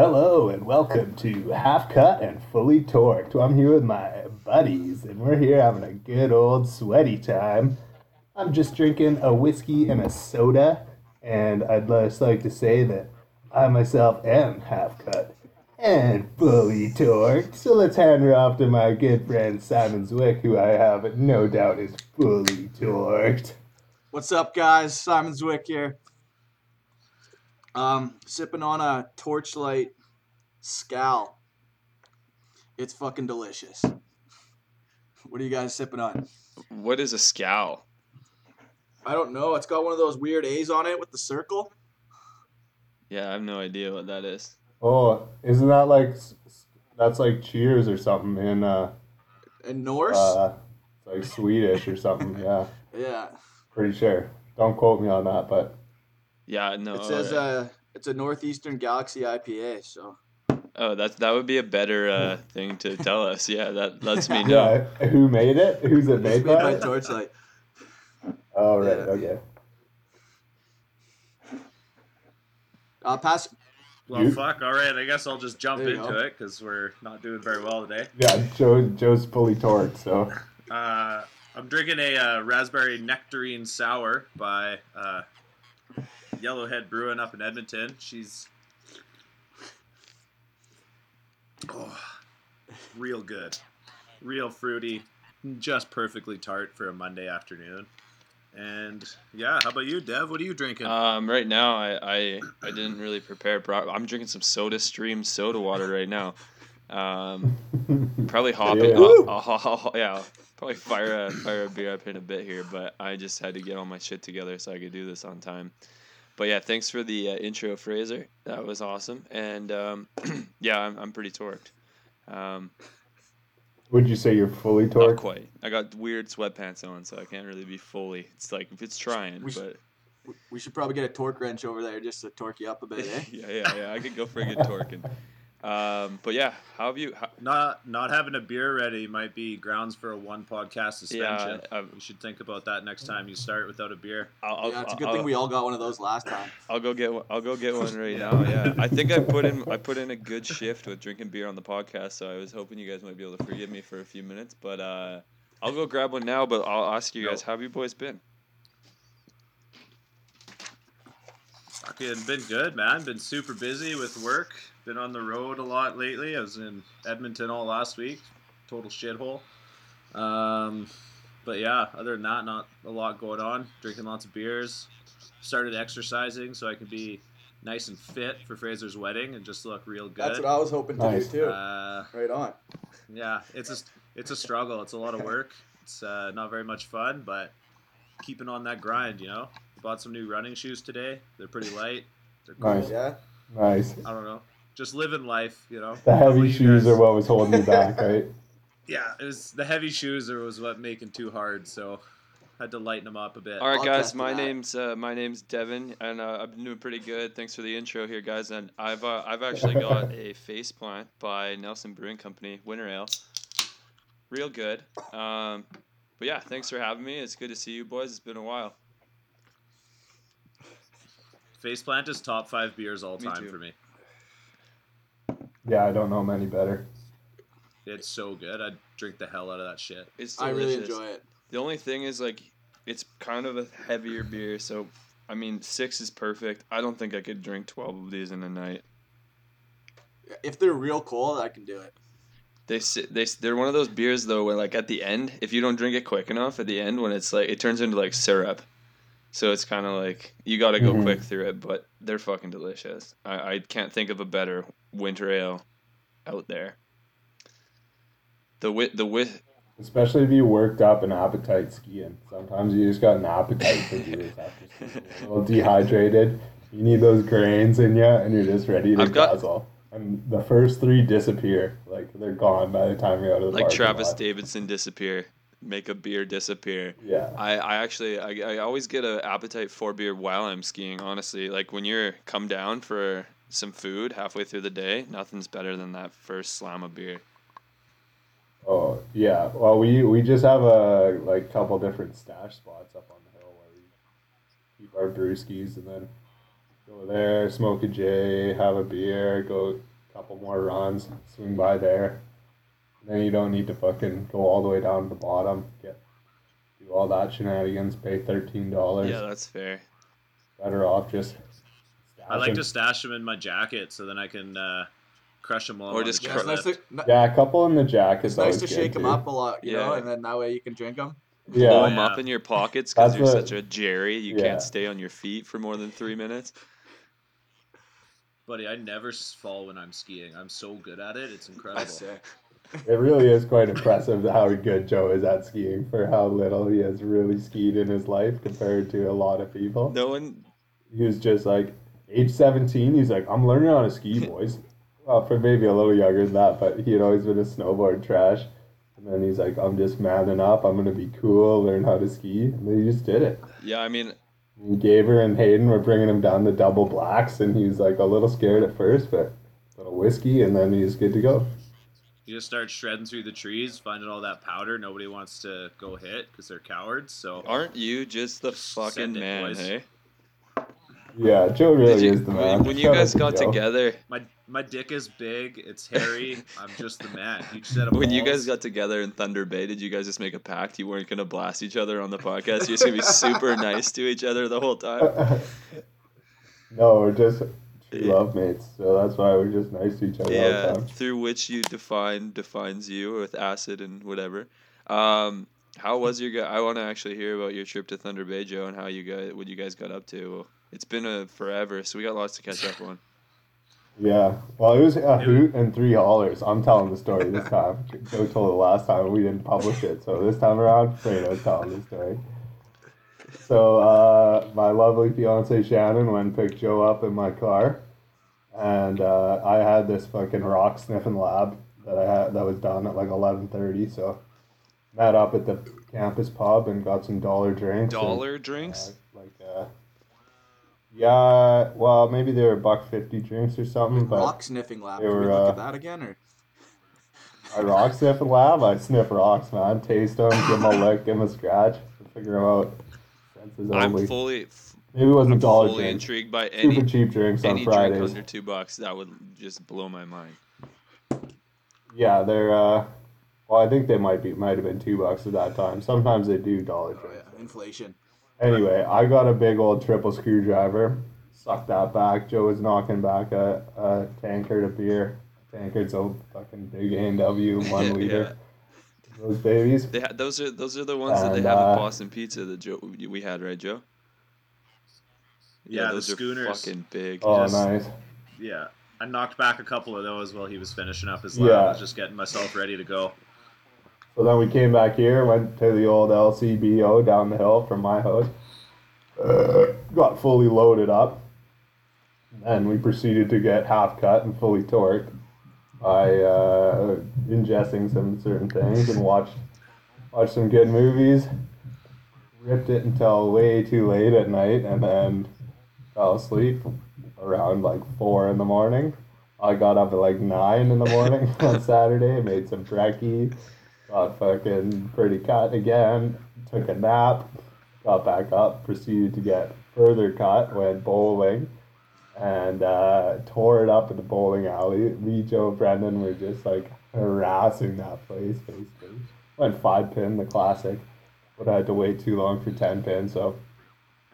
Hello and welcome to Half Cut and Fully Torqued. I'm here with my buddies and we're here having a good old sweaty time. I'm just drinking a whiskey and a soda, and I'd just like to say that I myself am half cut and fully torqued. So let's hand her off to my good friend Simon Zwick, who I have no doubt is fully torqued. What's up, guys? Simon Zwick here. Um, sipping on a Torchlight scowl. It's fucking delicious. What are you guys sipping on? What is a scowl? I don't know. It's got one of those weird A's on it with the circle. Yeah, I have no idea what that is. Oh, isn't that like that's like Cheers or something in uh, In Norse? uh it's like Swedish or something? Yeah, yeah. pretty sure. Don't quote me on that, but Yeah, no. It says alright. uh, it's a Northeastern Galaxy IPA, so. oh, that that would be a better uh, thing to tell us. Yeah, that lets me know. yeah, who made it? Who's it It's made made by by? Torchlight. Oh right, Yeah. okay. Uh, pass. Well, You- fuck. All right. I guess I'll just jump into go. it because we're not doing very well today. Yeah, Joe Joe's fully torqued, so Uh, I'm drinking a uh, raspberry nectarine sour by uh, Yellowhead Brewing up in Edmonton. She's oh, real good, real fruity, just perfectly tart for a Monday afternoon. And yeah, how about you, Dev? What are you drinking? Um, right now, I, I I didn't really prepare. Pro- I'm drinking some Soda Stream soda water right now. Um, probably hopping. Yeah. I'll- I'll- I'll- yeah, I'll probably fire a fire a beer up in a bit here, but I just had to get all my shit together so I could do this on time. But yeah, thanks for the uh, intro, Fraser. That was awesome, and um, yeah, I'm I'm pretty torqued. Um, would you say you're fully torqued? Not quite. I got weird sweatpants on, so I can't really be fully. It's like if it's trying, We sh- but We should probably get a torque wrench over there just to torque you up a bit, eh? yeah, yeah, yeah. I could go friggin' a good torquing. Um, but yeah, how have you? How, not not having a beer ready might be grounds for a one podcast suspension. Yeah, I've- you should think about that next time you start without a beer. I'll, I'll, yeah, it's a good I'll, thing we all got one of those last time. I'll go get one. I'll go get one right now. Yeah, I think I put in I put in a good shift with drinking beer on the podcast, so I was hoping you guys might be able to forgive me for a few minutes. But uh, I'll go grab one now. But I'll ask you guys, No. how have you boys been? Fucking been good, man. Been super busy with work. Been on the road a lot lately. I was in Edmonton all last week. Total shithole. Um, but yeah, other than that, not a lot going on. Drinking lots of beers. Started exercising so I can be nice and fit for Fraser's wedding and just look real good. That's what I was hoping to Nice. do too. uh, right on. yeah, it's a it's a struggle. It's a lot of work. It's uh, not very much fun, but keeping on that grind, you know. Bought some new running shoes today. They're pretty light. They're cool. Nice. Yeah. Nice. I don't know. Just living life, you know. The heavy you shoes guys? are what was holding you back, right? Yeah, it was the heavy shoes. There was what making too hard, so had to lighten them up a bit. All right, I'll guys. My that. name's uh, my name's Devin, and uh, I've been doing pretty good. Thanks for the intro here, guys. And I've uh, I've actually got a face plant by Nelson Brewing Company, Winter Ale. Real good. Um, but yeah, thanks for having me. It's good to see you boys. It's been a while. Faceplant is top five beers all Me time too. for me. Yeah, I don't know many better. It's so good. I'd drink the hell out of that shit. It's I really enjoy it. The only thing is like, it's kind of a heavier beer, so I mean six is perfect. I don't think I could drink twelve of these in a night. If they're real cold, I can do it. They they they're one of those beers though where like at the end, if you don't drink it quick enough, at the end when it's like it turns into like syrup, so it's kind of like you got to go Mhm. quick through it. But they're fucking delicious. I, I can't think of a better winter ale out there. The wit the wit Especially if you worked up an appetite skiing. Sometimes you just got an appetite for beers after a little dehydrated. You need those grains in you, and you're just ready to I've got- guzzle. And the first three disappear. Like they're gone by the time you're out of the like Travis lot. Davidson disappear, make a beer disappear. Yeah. I, I actually I, I always get an appetite for beer while I'm skiing. Honestly, like when you're come down for some food halfway through the day, nothing's better than that first slam of beer. Oh yeah. Well, we we just have a like couple different stash spots up on the hill where we keep our brewskis, and then Go there, smoke a J, have a beer, go a couple more runs, swing by there. Then you don't need to fucking go all the way down to the bottom, get do all that shenanigans, pay thirteen dollars. Yeah, that's fair. Better off just. I like stashing. to stash them in my jacket so then I can uh, crush them while Or just the Yeah, nice to, n- Yeah, a couple in the jacket. it's nice to shake them up a lot, you know, and then that way you can drink them. Yeah. Blow Yeah, them yeah. up in your pockets because you're what- such a Jerry. You Yeah. can't stay on your feet for more than three minutes. Buddy, I never fall when I'm skiing. I'm so good at it. It's incredible. It really is quite impressive how good Joe is at skiing for how little he has really skied in his life compared to a lot of people. No one. He was just like age seventeen. He's like, I'm learning how to ski, boys. well, for maybe a little younger than that, but he had always been a snowboard trash. And then he's like, I'm just manning up. I'm gonna be cool, learn how to ski. And then he just did it. Yeah, I mean, And Gaber and Hayden were bringing him down the double blacks, and he was like a little scared at first, but a little whiskey, and then he's good to go. You just start shredding through the trees, finding all that powder. Nobody wants to go hit because they're cowards. So aren't you just the Send fucking man, boys. hey? Yeah, Joe really you, is the when, man. when you guys got Joe. together, my my dick is big. It's hairy. I'm just the man. You set of when you guys got together in Thunder Bay, did you guys just make a pact you weren't gonna blast each other on the podcast? You're just gonna be super nice to each other the whole time. no, we're just true Yeah. Love mates, so that's why we're just nice to each other all Yeah, the time. through which you define defines you with acid and whatever. Um, how was your guy? I want to actually hear about your trip to Thunder Bay, Joe, and how you guys what you guys got up to. It's been a forever, so we got lots to catch up on. Yeah, well, it was a hoot and three haulers. I'm telling the story this time. Joe told it last time, we didn't publish it, so this time around, Fredo's telling the story. So, uh, my lovely fiance Shannon went and picked Joe up in my car, and uh, I had this fucking rock sniffing lab that I had that was done at like eleven thirty. So, met up at the campus pub and got some dollar drinks. and, Dollar uh, drinks? like, uh, yeah, well, maybe they were buck fifty drinks or something, but Rock sniffing lab. they Can we were, look uh, at that again, or I rock sniff a lab. I sniff rocks, man. Taste them, give them a lick, give them a scratch, figure them out. Senses I'm only. fully, Maybe it wasn't I'm dollar fully drinks. intrigued by Super any cheap drinks on any drink under two bucks. That would just blow my mind. Yeah, they're. uh Well, I think they might be might have been two bucks at that time. Sometimes they do dollar oh, drinks. yeah, inflation? Anyway, I got a big old triple screwdriver. Sucked that back. Joe was knocking back a, a tankard of beer. Tankard's a fucking big A&W one Yeah, liter. Those babies. They ha- those are those are the ones that they have uh, at Boston Pizza that Joe we had, right, Joe? Yeah, the those schooners. are fucking big. Oh, Just- nice. yeah, I knocked back a couple of those while he was finishing up his lab. Yeah. I was just getting myself ready to go. So then we came back here, went to the old LCBO down the hill from my house. Uh, got fully loaded up. And we proceeded to get half cut and fully torqued by uh, ingesting some certain things and watched watched some good movies. Ripped it until way too late at night and then fell asleep around like four in the morning. I got up at like nine in the morning on Saturday, made some brekkie, got fucking pretty cut again, took a nap, got back up, proceeded to get further cut, went bowling, and uh, tore it up at the bowling alley. Me, Joe, Brendan were just like harassing that place, basically. Went five pin, the classic, but I had to wait too long for 10 pin, so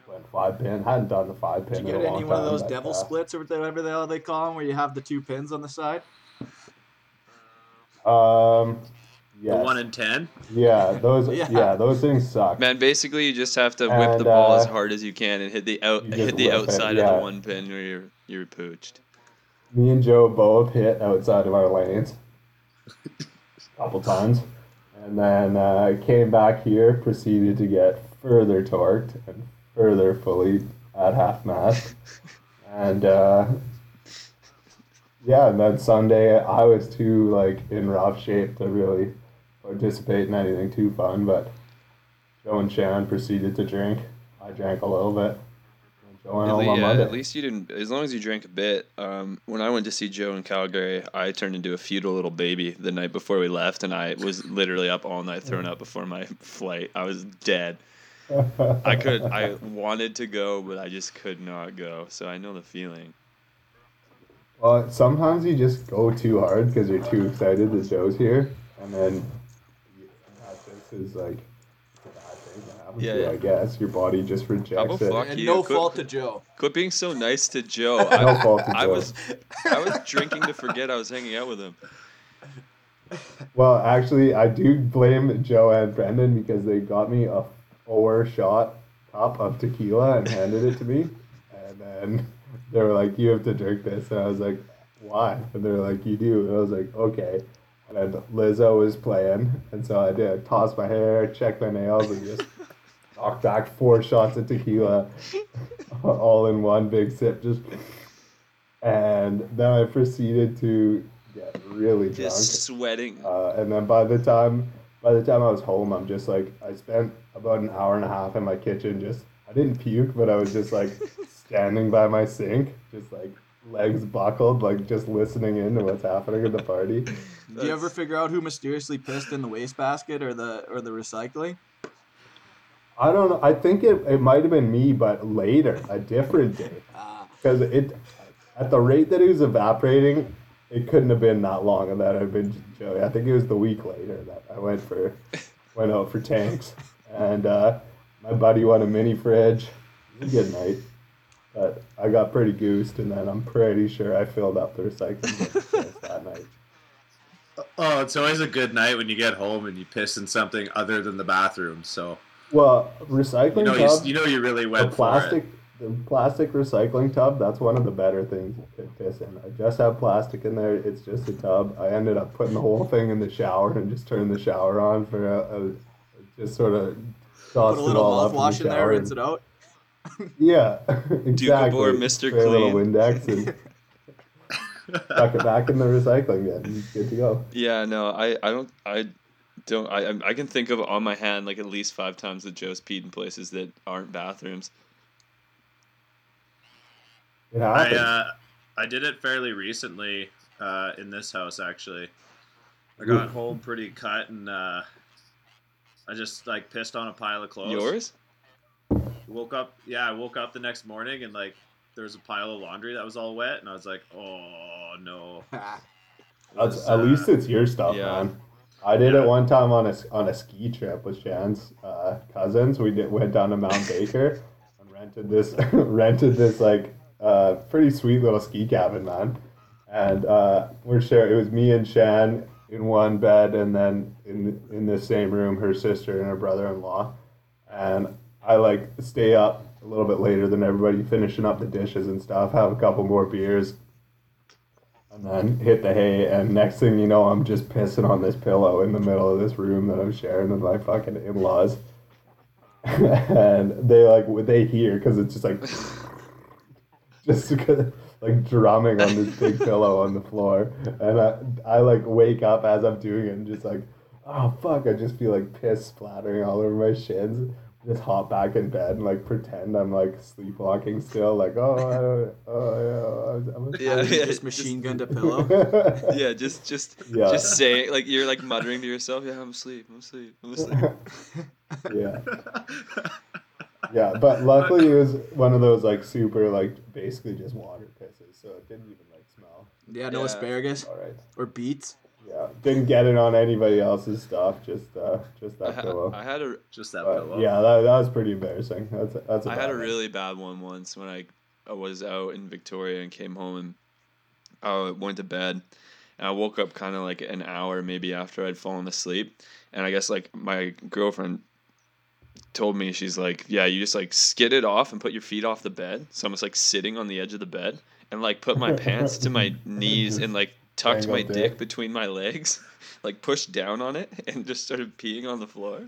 went five pin. Hadn't done the five pin Did you get any one of those but, devil uh, splits or whatever the hell they call them, where you have the two pins on the side? Um, The one in ten. Yeah, those Yeah. yeah. those things suck. Man, basically you just have to whip the And, ball as uh, hard as you can and hit the out hit the whip it, outside of the one pin where you're you're pooched. Me and Joe both hit outside of our lanes a couple times, and then uh, came back here, proceeded to get further torqued and further fully at half mast, and uh, yeah, and then Sunday I was too like in rough shape to really participate in anything too fun, but Joe and Shannon proceeded to drink. I drank a little bit. Joe At, home le- on yeah, at least you didn't. As long as you drank a bit. Um, when I went to see Joe in Calgary, I turned into a feudal little baby the night before we left, and I was literally up all night throwing up before my flight. I was dead. I could I wanted to go, but I just could not go. So I know the feeling. Well, sometimes you just go too hard because you're too excited that Joe's here, and then that just is like a bad thing that happens Yeah, to you, yeah. I guess. Your body just rejects it. fuck And you, no quit- fault to Joe. Quit being so nice to Joe. No I, fault to Joe. I was I was drinking to forget I was hanging out with him. Well, actually, I do blame Joe and Brendan because they got me a four shot cup of tequila and handed it to me. And then they were like, You have to drink this. And I was like, Why? And they're like, You do. And I was like, Okay. And Lizzo was playing. And so I did. Toss my hair, check my nails, and just knock back four shots of tequila all in one big sip. Just. And then I proceeded to get really drunk. Just sweating. Uh, and then by the time by the time I was home, I'm just like I spent about an hour and a half in my kitchen. Just I didn't puke, but I was just like standing by my sink, just like legs buckled, like just listening in to what's happening at the party. Do you ever figure out who mysteriously pissed in the wastebasket or the or the recycling? I don't know. I think it, it might have been me, but later, a different day, Ah, because it at the rate that it was evaporating, it couldn't have been that long and that I'd been Joey. I think it was the week later that I went for went out for tanks, and uh, my buddy won a mini fridge. It was a good night, but I got pretty goosed, and then I'm pretty sure I filled up the recycling bin that night. Uh, oh, it's always a good night when you get home and you piss in something other than the bathroom. So Well, recycling you know you, tub, you know you really the went plastic, for it. the plastic recycling tub. That's one of the better things you can piss in. I just have plastic in there. It's just a tub. I ended up putting the whole thing in the shower and just turned the shower on for a, a just sort of tossed put a it little all up mouthwash in there, shower rinse it out. Yeah, exactly. Gabor, Mr. Spray a little Clean. Windex and tuck it back in the recycling bin. Good to go. Yeah, no, I, I don't I don't I I'm- can think of on my hand like at least five times that Joe's peed in places that aren't bathrooms. It I uh, I did it fairly recently uh, in this house actually. I got home pretty cut and uh, I just like pissed on a pile of clothes. Yours? Woke up, yeah, I woke up the next morning and like there was a pile of laundry that was all wet, and I was like, oh no. Was, at uh, least it's your stuff, yeah. man. I did Yeah. it one time on a on a ski trip with Shan's uh, cousins. We did went down to Mount Baker and rented this rented this like uh, pretty sweet little ski cabin, man. And uh, we're sharing. It was me and Shan in one bed, and then in in the same room, her sister and her brother in law. And I like stay up a little bit later than everybody, finishing up the dishes and stuff. Have a couple more beers, and then hit the hay. And next thing you know, I'm just pissing on this pillow in the middle of this room that I'm sharing with my fucking in laws. and they like they hear because it's just like just like drumming on this big pillow on the floor, and I I like wake up as I'm doing it and just like oh fuck I just feel like piss splattering all over my shins. Just hop back in bed and like pretend I'm like sleepwalking still, like oh I don't, oh yeah I'm, Yeah, you yeah, just just- machine gun a pillow. Yeah, just just Yeah. just saying like you're like muttering to yourself, yeah, I'm asleep, I'm asleep, I'm asleep. yeah. Yeah, but luckily it was one of those like super like basically just water pisses, so it didn't even like smell. Yeah, no Yeah. asparagus All right. or beets. Yeah, didn't get it on anybody else's stuff. Just uh, just I, that ha- pillow. I had a Just that But, pillow. yeah, that, that was pretty embarrassing. That's a, that's. A I had bad a one. really bad one once when I, I was out in Victoria and came home and I went to bed and I woke up kind of like an hour maybe after I'd fallen asleep and I guess like my girlfriend told me she's like yeah you just like skid it off and put your feet off the bed so I'm just like sitting on the edge of the bed and like put my pants to my knees and like tucked my dick. dick between my legs like pushed down on it and just started peeing on the floor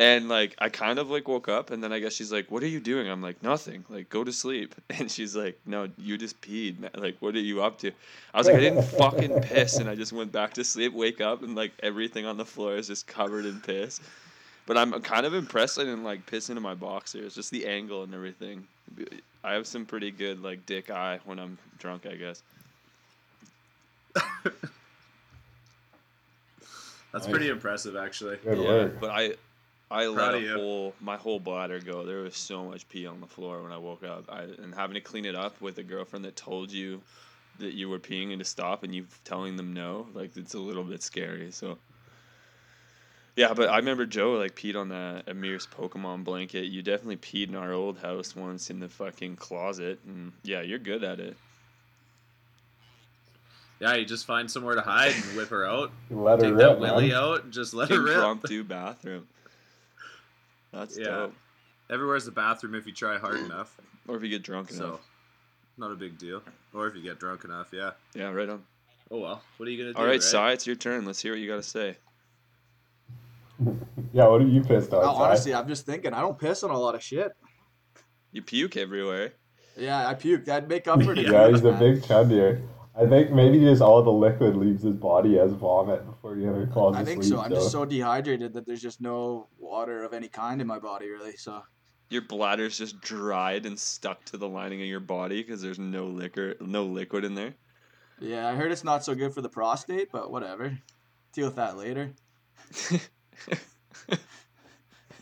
and like I kind of like woke up and then I guess she's like, What are you doing? I'm like, Nothing. Like, go to sleep. And she's like, No, you just peed. man. Like, what are you up to? I was like, I didn't fucking piss and I just went back to sleep, wake up and like everything on the floor is just covered in piss. But I'm kind of impressed I didn't like piss into my boxers, just the angle and everything. I have some pretty good like dick eye when I'm drunk, I guess. That's Nice. pretty impressive, actually. Good yeah, work. but I I Proud let a whole my whole bladder go. There was so much pee on the floor when I woke up. I and having to clean it up with a girlfriend that told you that you were peeing and to stop, and you telling them no, like it's a little bit scary. So. Yeah, but I remember Joe like peed on that Amir's Pokemon blanket. You definitely peed in our old house once in the fucking closet, and yeah, you're good at it. Yeah, you just find somewhere to hide and whip her out. Let her Take that rip, willy man. out and just let her rip. Impromptu bathroom. That's Yeah. dope. Everywhere's a bathroom if you try hard enough. Or if you get drunk enough. So, not a big deal. Or if you get drunk enough, yeah. Yeah, right on. Oh well. What are you gonna do? All right, right? Sai, it's your turn. Let's hear what you got to say. Yeah, what are you pissed off? Si? honestly, I'm just thinking. I don't piss on a lot of shit. You puke everywhere. Yeah, I puked. I'd make up for it. yeah, he's a man. big chundier. I think maybe just all the liquid leaves his body as vomit before he ever falls asleep. I think so. I'm just so. so dehydrated that there's just no water of any kind in my body, really. So Your bladder's just dried and stuck to the lining of your body because there's no liquor, no liquid in there. yeah, I heard it's not so good for the prostate, but whatever. Deal with that later.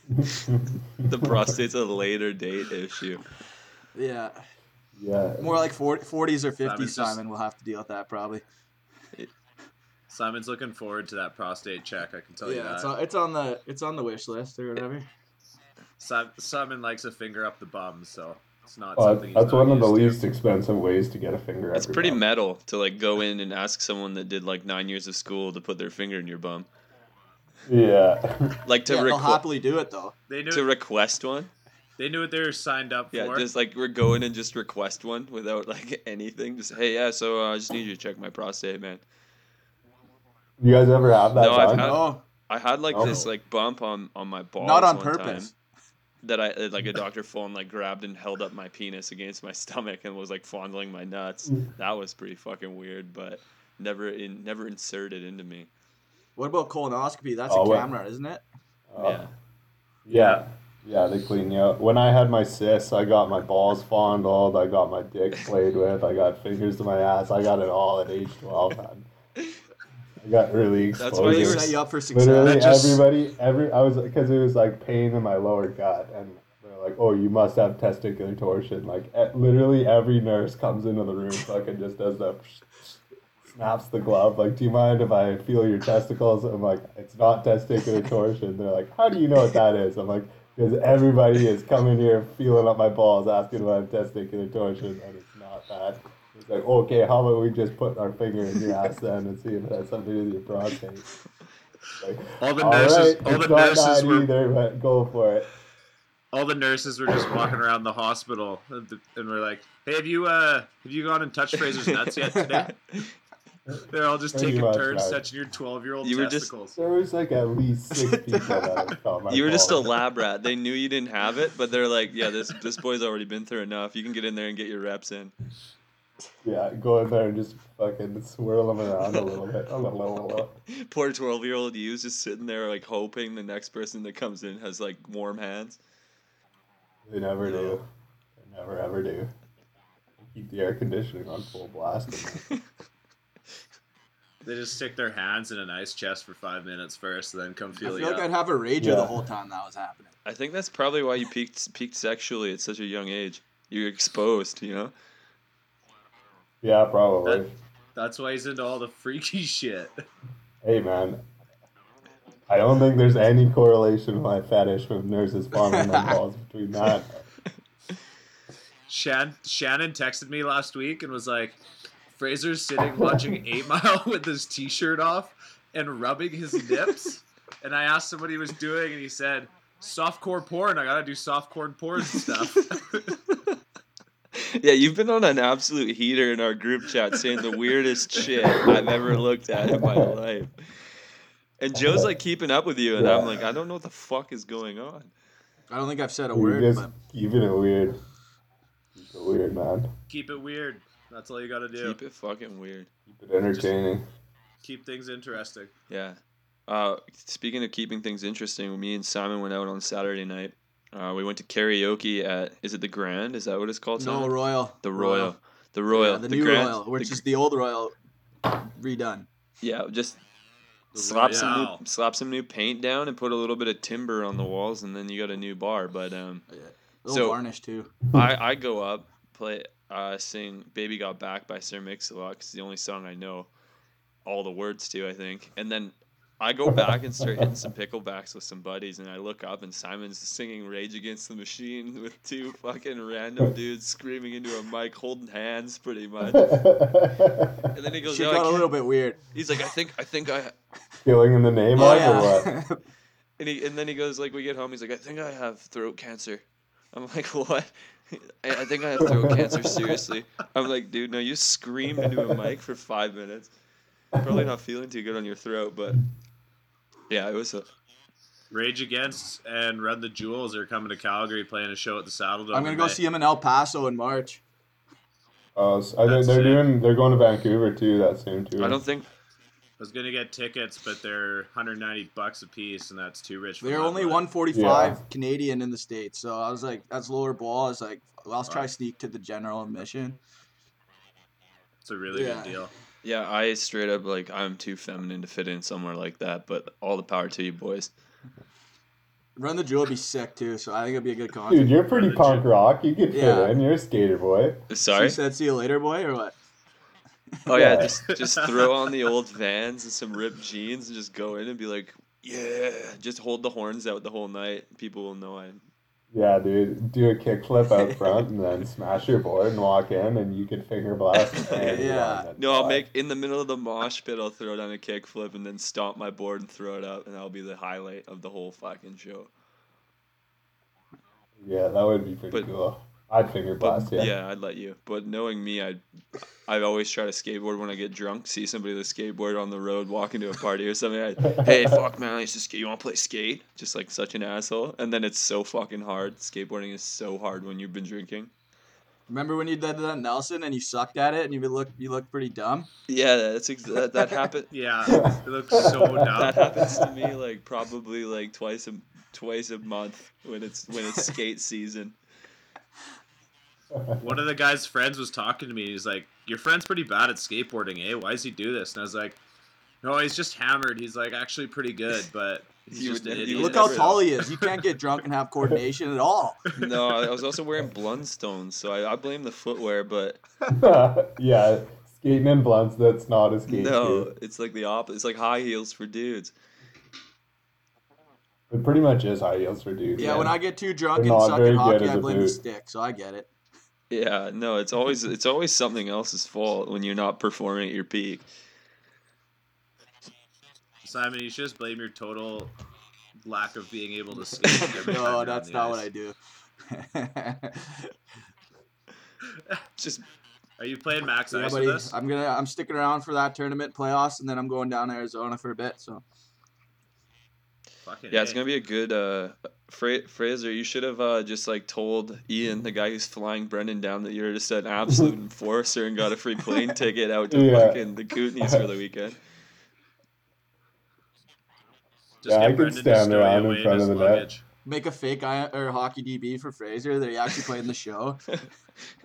the prostate's a later date issue. Yeah, yeah. more like 40, 40s or 50s. Simon's just- Simon will have to deal with that probably. Simon's looking forward to that prostate check. I can tell you that. it's on, it's on the it's on the wish list or whatever. Simon likes a finger up the bum, so it's not Well, something. He's that's not one of the used to. least expensive ways to get a finger. It's pretty bum. metal to like go in and ask someone that did like nine years of school to put their finger in your bum. Yeah. Like to yeah, they'll requ- happily do it though. They knew. to request one. They knew what they were signed up Yeah, for. just like we're going and just request one without like anything. Just hey, yeah. So uh, I just need you to check my prostate, man. you guys ever have that No, I've had- No, I had like Oh. this like bump on on my balls. not on one purpose. Time that I uh, like a doctor phone like grabbed and held up my penis against my stomach and was like fondling my nuts. Mm. That was pretty fucking weird, but never in never inserted into me. What about colonoscopy? That's Oh, a well- camera, isn't it? Oh. Yeah. Yeah. Yeah, they clean you out. When I had my cysts, I got my balls fondled, I got my dick played with, I got fingers to my ass, I got it all at age 12, man. I got really exposed. That's why you set you up for success. Literally just- everybody, every I was because it was like pain in my lower gut, and they're like, "Oh, you must have testicular torsion." Like literally every nurse comes into the room, fucking just does the snaps the glove. Like, do you mind if I feel your testicles? I'm like, it's not testicular torsion. They're like, how do you know what that is? I'm like, because everybody is coming here feeling up my balls, asking about testicular torsion, and it's not that. It's like, okay, how about we just put our finger in your ass then and see if it has something to do with your prostate? Like, all the all nurses, right, all it's the not nurses were, either, but go for it. all the nurses were just walking around the hospital, and th- and we're like, "Hey, have you uh, have you gone and touched Fraser's nuts yet today?" They're all just Pretty taking turns right. touching your twelve-year-old You were just- testicles. There was like at least six people that felt my You were just a lab rat. They knew you didn't have it, but they're like, yeah, this this boy's already been through enough. You can get in there and get your reps in. Yeah, go in there and just fucking swirl them around a little bit. A little, little, little. Poor twelve year old you's just sitting there like hoping the next person that comes in has like warm hands. They never do. They never ever do. Keep the air conditioning on full blast. They just stick their hands in an ice chest for five minutes first, and then come feel. I feel feel you like up. I'd have a rager Yeah. the whole time that was happening. I think that's probably why you peaked peaked sexually at such a young age. You're exposed, you know. Yeah, probably. That- That's why he's into all the freaky shit. Hey, man. I don't think there's any correlation with my fetish with nurses fondling my balls between that. Shan- Shannon texted me last week and was like, Fraser's sitting watching Eight Mile with his t-shirt off and rubbing his nips. And I asked him what he was doing, and he said, "Softcore porn. I gotta do softcore porn stuff." Yeah, you've been on an absolute heater in our group chat saying the weirdest shit I've ever looked at in my life. And Joe's like keeping up with you, and I'm like, I don't know what the fuck is going on. I don't think I've said a You're word, just but keeping it weird. Keep it weird, man. Keep it weird. That's all you gotta do. Keep it fucking weird. Keep it entertaining. Keep things interesting. Yeah. Uh, speaking of keeping things interesting, me and Simon went out on Saturday night. Uh, we went to karaoke at is it the Grand? Is that what it's called? no Royal. the Royal. The Royal. Yeah, the, new Grand- Royal, which the- is the old Royal redone. yeah, just slap some new slap some new paint down and put a little bit of timber on the walls, and then you got a new bar. But um, A little So- varnish too. I I go up play uh sing "Baby Got Back" by Sir Mix-a-Lot 'cause it's the only song I know all the words to, I think, and then. I go back and start hitting some picklebacks with some buddies, and I look up and Simon's singing "Rage Against the Machine" with two fucking random dudes screaming into a mic, holding hands, pretty much. And then he goes, She "No, I got a little bit weird. He's like, "I think, I think I," Feeling in the name Oh of or what? and he, and then he goes, like, we get home, he's like, "I think I have throat cancer." I'm like, "What?" I, I think I have throat cancer. Seriously, I'm like, dude, no, you screamed into a mic for five minutes. Probably not feeling too good on your throat, but yeah, it was. A, Rage Against and Run the Jewels are coming to Calgary playing a show at the Saddledome. I'm gonna go May. see him in El Paso in March. Oh, so I think That's they're sick. doing. They're going to Vancouver too. That same tour. I don't think I was gonna get tickets, but they're 190 bucks a piece, and that's too rich. For They're my only blood. 145 Yeah. Canadian in the states, so I was like, that's lower ball. I was like, well, let's try sneak to the general admission. It's a really Yeah. good deal. Yeah, I straight up like I'm too feminine to fit in somewhere like that, but all the power to you boys. Run the Jewel would be sick too, so I think it'd be a good concert. Dude, you're pretty Legit. punk rock. You could fit Yeah. in. You're a skater boy. Sorry. She said, "See you later, boy," or what? Oh yeah, Yeah. just just throw on the old Vans and some ripped jeans and just go in and be like, yeah, just hold the horns out the whole night. People will know I. Yeah, dude. Do a kickflip out front and then smash your board and walk in, and you can finger blast. Yeah. No, I'll make in the middle of the mosh pit. I'll throw down a kickflip and then stomp my board and throw it up, and that'll be the highlight of the whole fucking show. Yeah, that would be pretty But- cool. I'd finger But blast. yeah. Yeah. I'd let you. But knowing me, I, I always try to skateboard when I get drunk. See somebody with a skateboard on the road walking to a party or something. I, hey, fuck man, I used to skate. You want to play skate? Just like such an asshole. And then it's so fucking hard. Skateboarding is so hard when you've been drinking. Remember when you did that at Nelson and you sucked at it and you look you look pretty dumb? Yeah, that's ex- that, that happened. Yeah, it looks so dumb. That happens to me like probably like twice a twice a month when it's when it's skate season. One of the guy's friends was talking to me. He's like, "Your friend's pretty bad at skateboarding, eh? Why does he do this?" And I was like, "No, he's just hammered. He's like actually pretty good, but he's You just an you idiot." Look how tall he is. You can't get drunk and have coordination at all. No, I was also wearing Blundstones, so I, I blame the footwear, but yeah, skating in blunts. That's not a skate no, shoe. it's like the opposite. It's like high heels for dudes. It pretty much is high heels for dudes. Yeah, man. when I get too drunk They're and not suck very at good hockey, as I a blame the stick, so I get it. Yeah, no, it's always it's always something else's fault when you're not performing at your peak. Simon, you should just blame your total lack of being able to skate. every no, that's on the not what. I do. Just Are you playing max yeah, ice buddy, with us? I'm gonna I'm sticking around for that tournament playoffs, and then I'm going down to Arizona for a bit. So Fucking yeah, it's gonna be a good. Uh, Fra- Fraser, you should have uh, just like told Ian, the guy who's flying Brendan down, that you're just an absolute enforcer and got a free plane ticket out to Yeah. fucking the Kootenays for the weekend. Just Yeah, I could Brendan stand stow around in front of the net. Luggage. make a fake I, or hockey DB for Fraser that he actually played in the show.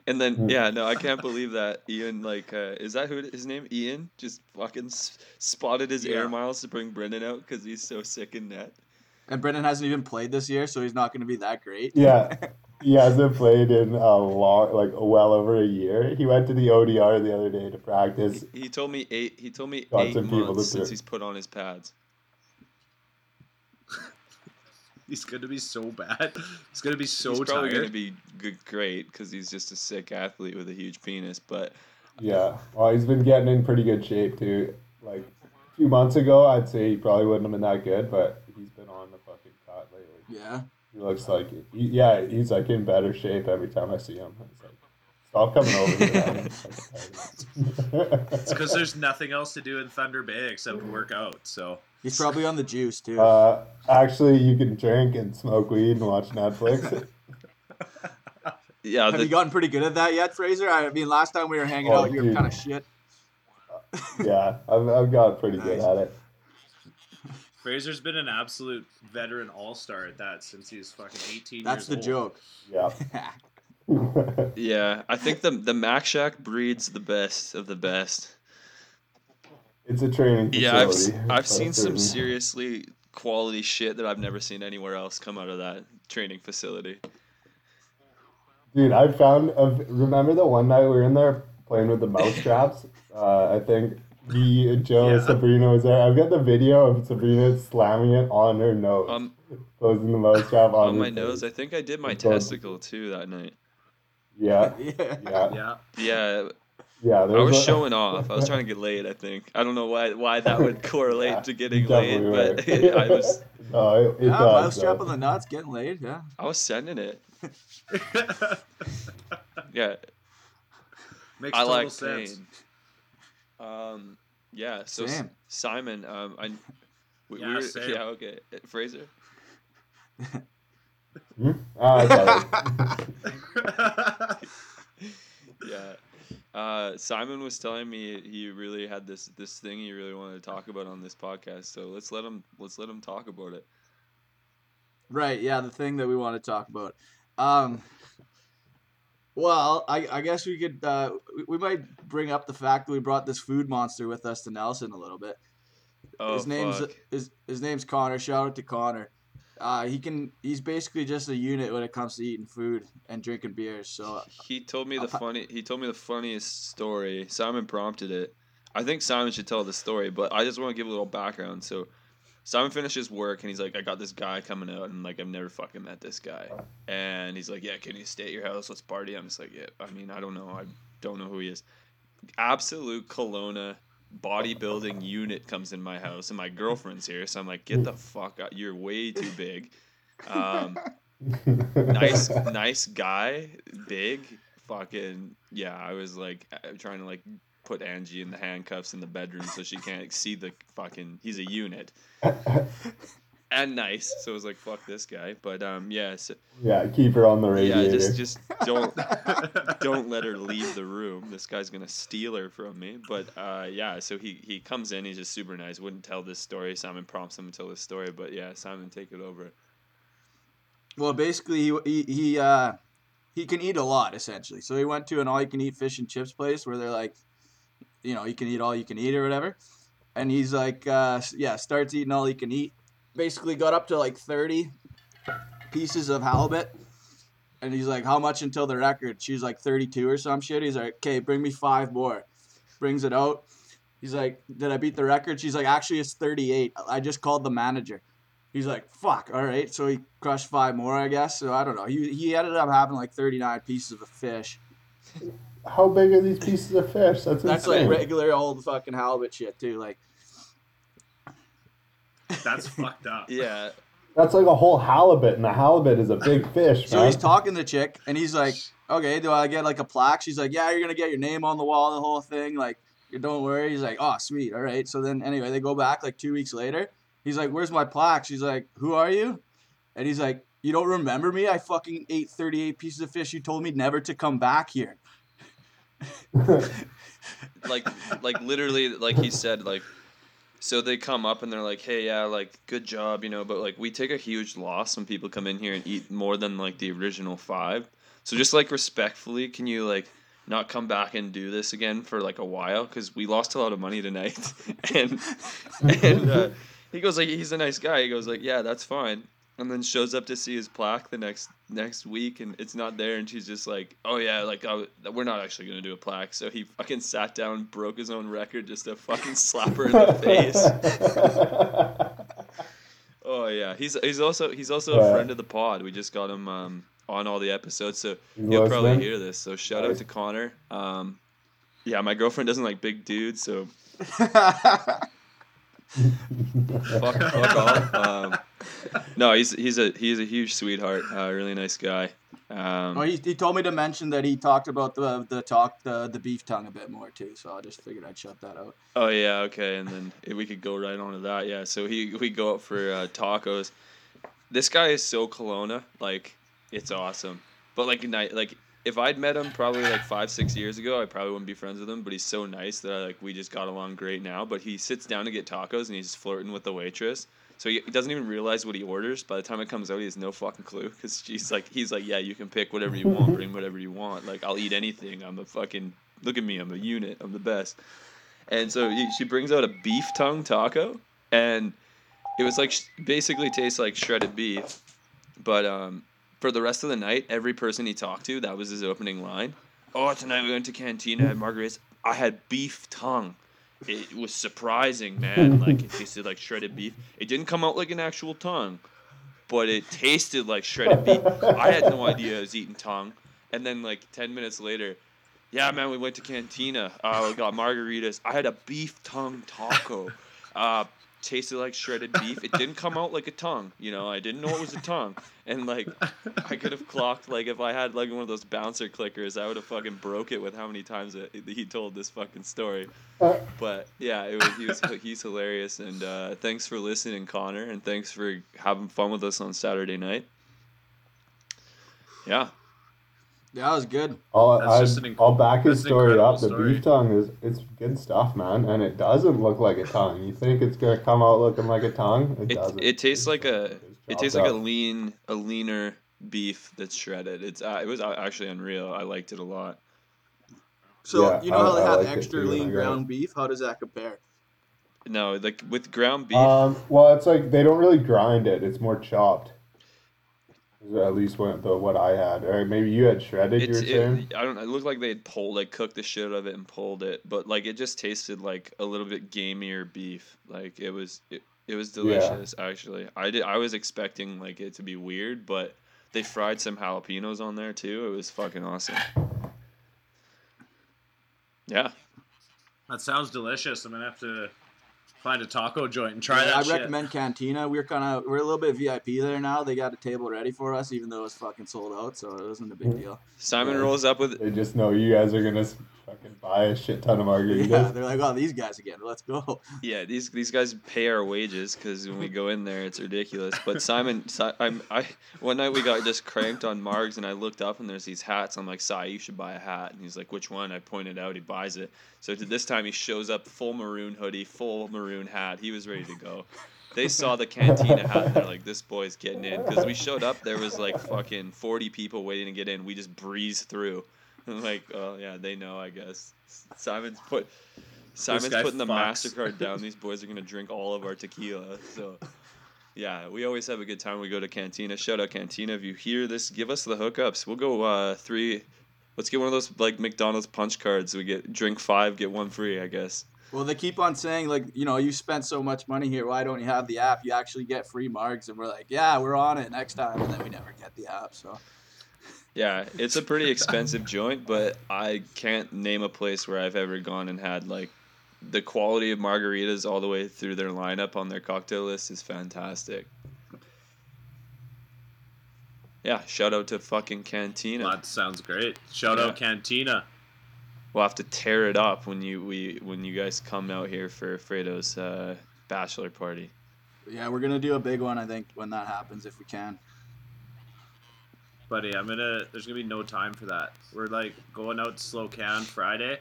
And then yeah, no, I can't believe that Ian like uh, is that who it- his name? Ian just fucking s- spotted his air miles to bring Brendan out because he's so sick in net. And Brendan hasn't even played this year, so he's not going to be that great. Yeah, he hasn't played in a long, like well over a year. He went to the ODR the other day to practice. He, he told me eight. He told me Got eight some months to since he's put on his pads. He's gonna be so bad. He's gonna be so he's probably tired. gonna be good, great because he's just a sick athlete with a huge penis. But Yeah, well, he's been getting in pretty good shape too. Like a few months ago, I'd say he probably wouldn't have been that good, but he's been on the fucking cut lately. Yeah. He looks like, he, yeah, he's like in better shape every time I see him. It's like, stop coming over here. man." It's like, It's because there's nothing else to do in Thunder Bay except work out. So He's probably on the juice too. uh, actually, you can drink and smoke weed and watch Netflix. yeah, Have the, you gotten pretty good at that yet, Fraser? I mean, last time we were hanging Oh, out, you were kind of shit. yeah, I've, I've got pretty good at it. Fraser's been an absolute veteran all star at that since he was fucking 18 That's years the old. joke. Yeah. yeah, I think the the Mac Shack breeds the best of the best. It's a training facility. Yeah, I've s- I've that's seen some seriously quality shit that I've never seen anywhere else come out of that training facility. Dude, I found. A, remember the one night we were in there playing with the mouse traps? Uh, I think me, Joe, Yeah. Sabrina was there. I've got the video of Sabrina slamming it on her nose, Um, closing the mouse trap on, on my face. nose, I think I did my It's called- testicle too that night. Yeah, yeah. yeah, Yeah. Yeah, yeah. I was a- showing off. I was trying to get laid. I think I don't know why why that would correlate Yeah, to getting definitely laid, but. I was No, it, it Yeah, does, mouse trap though. on the nuts, getting laid. Yeah. I was sending it. Yeah, Makes I total like sense. pain. Um, yeah. So S- Simon, um, I, we, Yeah, we were, same. yeah, okay. Uh, Fraser. Hmm? I got it. yeah. Uh, Simon was telling me he really had this this thing he really wanted to talk about on this podcast. So let's let him let's let him talk about it. Right, yeah, the thing that we want to talk about. Um, well, I, I guess we could uh, we, we might bring up the fact that we brought this food monster with us to Nelson a little bit. Oh his name's fuck. his, his name's Connor. Shout out to Connor. Uh, he can he's basically just a unit when it comes to eating food and drinking beers. So He told me the funny. He told me the funniest story. Simon prompted it. I think Simon should tell the story, but I just want to give a little background. So, Simon finishes work and he's like, "I got this guy coming out, and like I've never fucking met this guy." And he's like, "Yeah, can you stay at your house? Let's party." I'm just like, "Yeah." I mean, I don't know. I don't know who he is. Absolute Kelowna bodybuilding unit comes in my house, and my girlfriend's here, so I'm like, "Get the fuck out! You're way too big." Um, nice nice guy big fucking yeah i was like uh, trying to like put angie in the handcuffs in the bedroom so she can't see the fucking he's a unit and nice. So it was like fuck this guy. But um yeah so, yeah, keep her on the radio. yeah just just don't don't let her leave the room. This guy's gonna steal her from me. But uh yeah so he he comes in. He's just super nice. Wouldn't tell this story. Simon prompts him to tell this story. But yeah simon take it over. Well, basically, he he he, uh, he can eat a lot essentially. So he went to an all-you-can-eat fish and chips place where they're like, you know, you can eat all you can eat or whatever. And he's like, uh, yeah, starts eating all he can eat. Basically, got up to like thirty pieces of halibut. And he's like, how much until the record? She's like thirty-two or some shit. He's like, okay, bring me five more. Brings it out. He's like, did I beat the record? She's like, actually, it's thirty-eight. I just called the manager. He's like, fuck, all right. So he crushed five more, I guess. So I don't know. He, he ended up having like 39 pieces of fish. How big are these pieces of fish? That's That's insane. like regular old fucking halibut shit, too. Like, That's fucked up. yeah That's like a whole halibut, and a halibut is a big fish, so man. he's talking to chick, and he's like, okay, do I get like a plaque? She's like, yeah, you're going to get your name on the wall, the whole thing. Like, don't worry. He's like, oh, sweet. All right. So then, anyway, they go back like two weeks later. He's like, where's my plaque? She's like, who are you? And he's like, you don't remember me? I fucking ate 38 pieces of fish. You told me never to come back here. like like literally like he said like so they come up and they're like hey yeah like good job you know but like we take a huge loss when people come in here and eat more than like the original five. So just like respectfully can you like not come back and do this again for like a while? Because we lost a lot of money tonight. And and uh, he goes like he's a nice guy. He goes like yeah that's fine. And then shows up to see his plaque the next next week and it's not there and she's just like oh yeah like I, we're not actually gonna do a plaque. So he fucking sat down broke his own record just to fucking slap her in the face. Oh yeah. He's he's also he's also a friend of the pod. We just got him um on all the episodes so He's he'll probably hear this. So shout out to connor. Um yeah my girlfriend doesn't like big dudes so fuck, fuck off. Um, no, he's he's a he's a huge sweetheart. Uh, really nice guy. Um, Oh, he, he told me to mention that he talked about the the talk the the beef tongue a bit more too. So I just figured I'd shut that out. oh yeah, okay, and then we could go right on to that. Yeah, so he we go out for uh, tacos. This guy is so Kelowna, like it's awesome. But like night, like if I'd met him probably like five six years ago, I probably wouldn't be friends with him. But he's so nice that I, like we just got along great now. But he sits down to get tacos and he's flirting with the waitress. So he, doesn't even realize what he orders. By the time it comes out, he has no fucking clue because she's like, he's like, yeah, you can pick whatever you want, bring whatever you want. Like I'll eat anything. I'm a fucking look at me. I'm a unit. I'm the best. And so he, she brings out a beef tongue taco, and it was like basically tastes like shredded beef. But um, for the rest of the night, every person he talked to, that was his opening line. Oh, tonight we went to Cantina at Margarita's. I had beef tongue. It was surprising, man. Like it tasted like shredded beef. It didn't come out like an actual tongue, but it tasted like shredded beef. I had no idea I was eating tongue. And then like ten minutes later, yeah, man, we went to Cantina. Uh, we got margaritas. I had a beef tongue taco. Uh, tasted like shredded beef. It didn't come out like a tongue. You know, I didn't know it was a tongue. And like, I could have clocked like if I had like one of those bouncer clickers, I would have fucking broke it with how many times it, he told this fucking story. But yeah, it was he was he's hilarious. And uh, thanks for listening, Connor, and thanks for having fun with us on Saturday night. Yeah, that was good. I'll, That's I, just an inc- I'll back his that's an story up. The story. beef tongue is it's good stuff, man, and it doesn't look like a tongue. You think it's gonna come out looking like a tongue? It, it, doesn't. it tastes It's like a it chopped tastes like a lean a leaner beef that's shredded. It's uh, it was uh, actually unreal. I liked it a lot. So Yeah, you know I- how they I have liked extra too lean ground beef? How does that compare? No, like with ground beef, Um, well, it's like they don't really grind it. It's more chopped. Is At least what the what I had, or maybe you had shredded. it's you were saying. it, I don't. It looked like they had pulled, like cooked the shit out of it and pulled it, but like it just tasted like a little bit gamier beef. Like it was it, it was delicious actually. I did. I was expecting like it to be weird, but they fried some jalapenos on there too. It was fucking awesome. Yeah. That sounds delicious. I'm gonna have to find a taco joint and try Yeah, that I shit. recommend Cantina. We're kind of we're a little bit VIP there now. They got a table ready for us, even though it's fucking sold out, so it wasn't a big hmm. deal. Simon Yeah. rolls up with They just know you guys are gonna s- fucking buy a shit ton of margaritas. Yeah, they're like, oh, these guys again. Let's go. Yeah, these these guys pay our wages because when we go in there, it's ridiculous. But Simon, Si- I'm I one night we got just cranked on Margs, and I looked up and there's these hats. I'm like, Si, you should buy a hat. And he's like, which one? I pointed out. He buys it. So to this time, he shows up full maroon hoodie, full maroon hat. He was ready to go. They saw the cantina hat and they're like, this boy's getting in. Because we showed up, there was like fucking 40 people waiting to get in. We just breezed through. I'm like, oh yeah, they know, I guess. Simon's put. Simon's putting the. Mastercard down. These boys are gonna drink all of our tequila. So, yeah, we always have a good time. We go to Cantina. Shout out Cantina. If you hear this, give us the hookups. We'll go uh, three. Let's get one of those like McDonald's punch cards. We get drink five, get one free. I guess. Well, they keep on saying like, you know, you spent so much money here. Why don't you have the app? You actually get free marks, and we're like, yeah, we're on it next time, and then we never get the app. So Yeah, it's a pretty expensive joint, but I can't name a place where I've ever gone and had like the quality of margaritas all the way through their lineup on their cocktail list is fantastic. Yeah, shout out to fucking Cantina. That sounds great. Shout Yeah. out Cantina. We'll have to tear it up when you we when you guys come out here for Fredo's uh, bachelor party. yeah, we're gonna do a big one. I think when that happens, if we can. Buddy, I'm gonna there's gonna be no time for that. We're like going out to Slocan Friday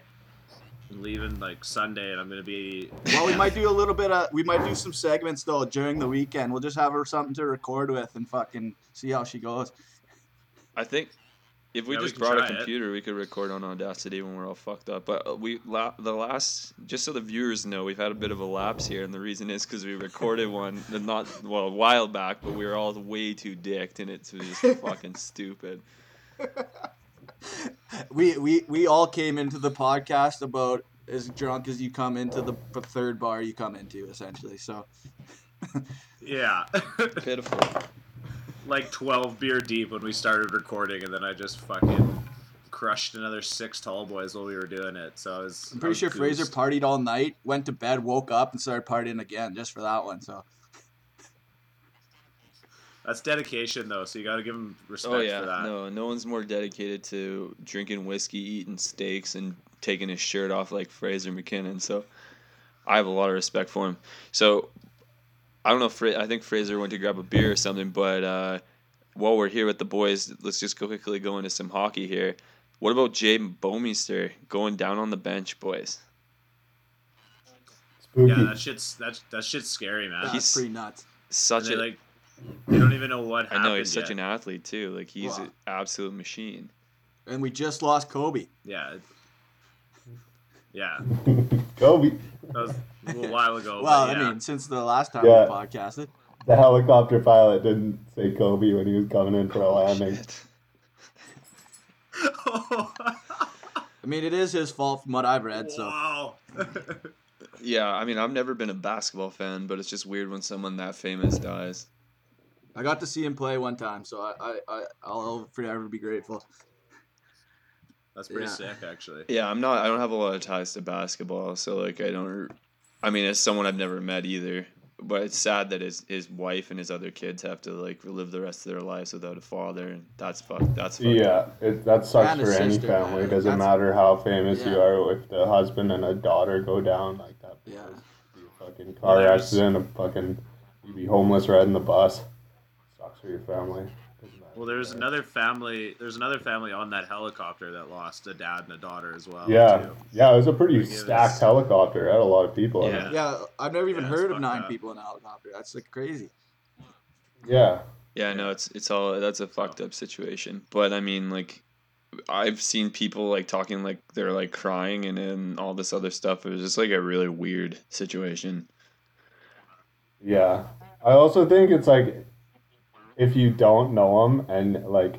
and leaving like Sunday and I'm gonna be Well, we might do a little bit of we might do some segments though during the weekend. We'll just have her something to record with and fucking see how she goes. I think if we Yeah, just can brought a try it. computer, we could record on Audacity when we're all fucked up. But uh, we la- the last, just so the viewers know, we've had a bit of a lapse here, and the reason is because we recorded one uh, not well a while back, but we were all way too dicked, and it's just fucking stupid. We we we all came into the podcast about as drunk as you come into the third bar you come into, essentially. So Yeah. Pitiful. Like 12 beer deep when we started recording and then I just fucking crushed another six tall boys while we were doing it. So I was I'm pretty was sure Fraser partied all night, went to bed, woke up, and started partying again just for that one. So That's dedication though, so you got to give him respect Oh yeah, for that. no, no one's more dedicated to drinking whiskey, eating steaks, and taking his shirt off like Fraser McKinnon. So I have a lot of respect for him. So I don't know. Fra- I think Fraser went to grab a beer or something. But uh, while we're here with the boys, let's just quickly go into some hockey here. What about Jaden Bouwmeester going down on the bench, boys? Spooky. Yeah, that shit's that that shit's scary, man. that's He's- pretty nuts. Such a like they don't even know what I know he's such an athlete too. Like he's Wow. an absolute machine. And we just lost Kobe. Yeah, Yeah, Kobe. that was a little while ago. well, but I mean, since the last time Yeah. we podcasted. The helicopter pilot didn't say Kobe when he was coming in for a oh, landing. Shit. I mean, it is his fault from what I've read. So wow. Yeah, I mean, I've never been a basketball fan, but it's just weird when someone that famous dies. I got to see him play one time, so I, I, I I'll forever be grateful. That's pretty Yeah. sick, actually. Yeah, I'm not. I don't have a lot of ties to basketball, so like I don't. I mean, as someone I've never met either. But it's sad that his his wife and his other kids have to like live the rest of their lives without a father, and that's fuck. That's fucked Yeah, it, that sucks And a for any family. man. It doesn't That's- matter how famous you are. If the husband and a daughter go down like that, Yeah. be a fucking car there's- accident, a fucking you be homeless riding the bus. Sucks for your family. Doesn't matter. Well, there's another family. There's another family on that helicopter that lost a dad and a daughter as well. Yeah, too. yeah, it was a pretty Like, stacked was- helicopter. It had a lot of people in Yeah. it. Yeah, I've never even Yeah, heard of nine up. people in a helicopter. That's like crazy. Yeah, Yeah, no, it's it's all that's a fucked up situation. But I mean, like, I've seen people like talking like they're like crying and and all this other stuff. It was just like a really weird situation. yeah. I also think it's like if you don't know him and like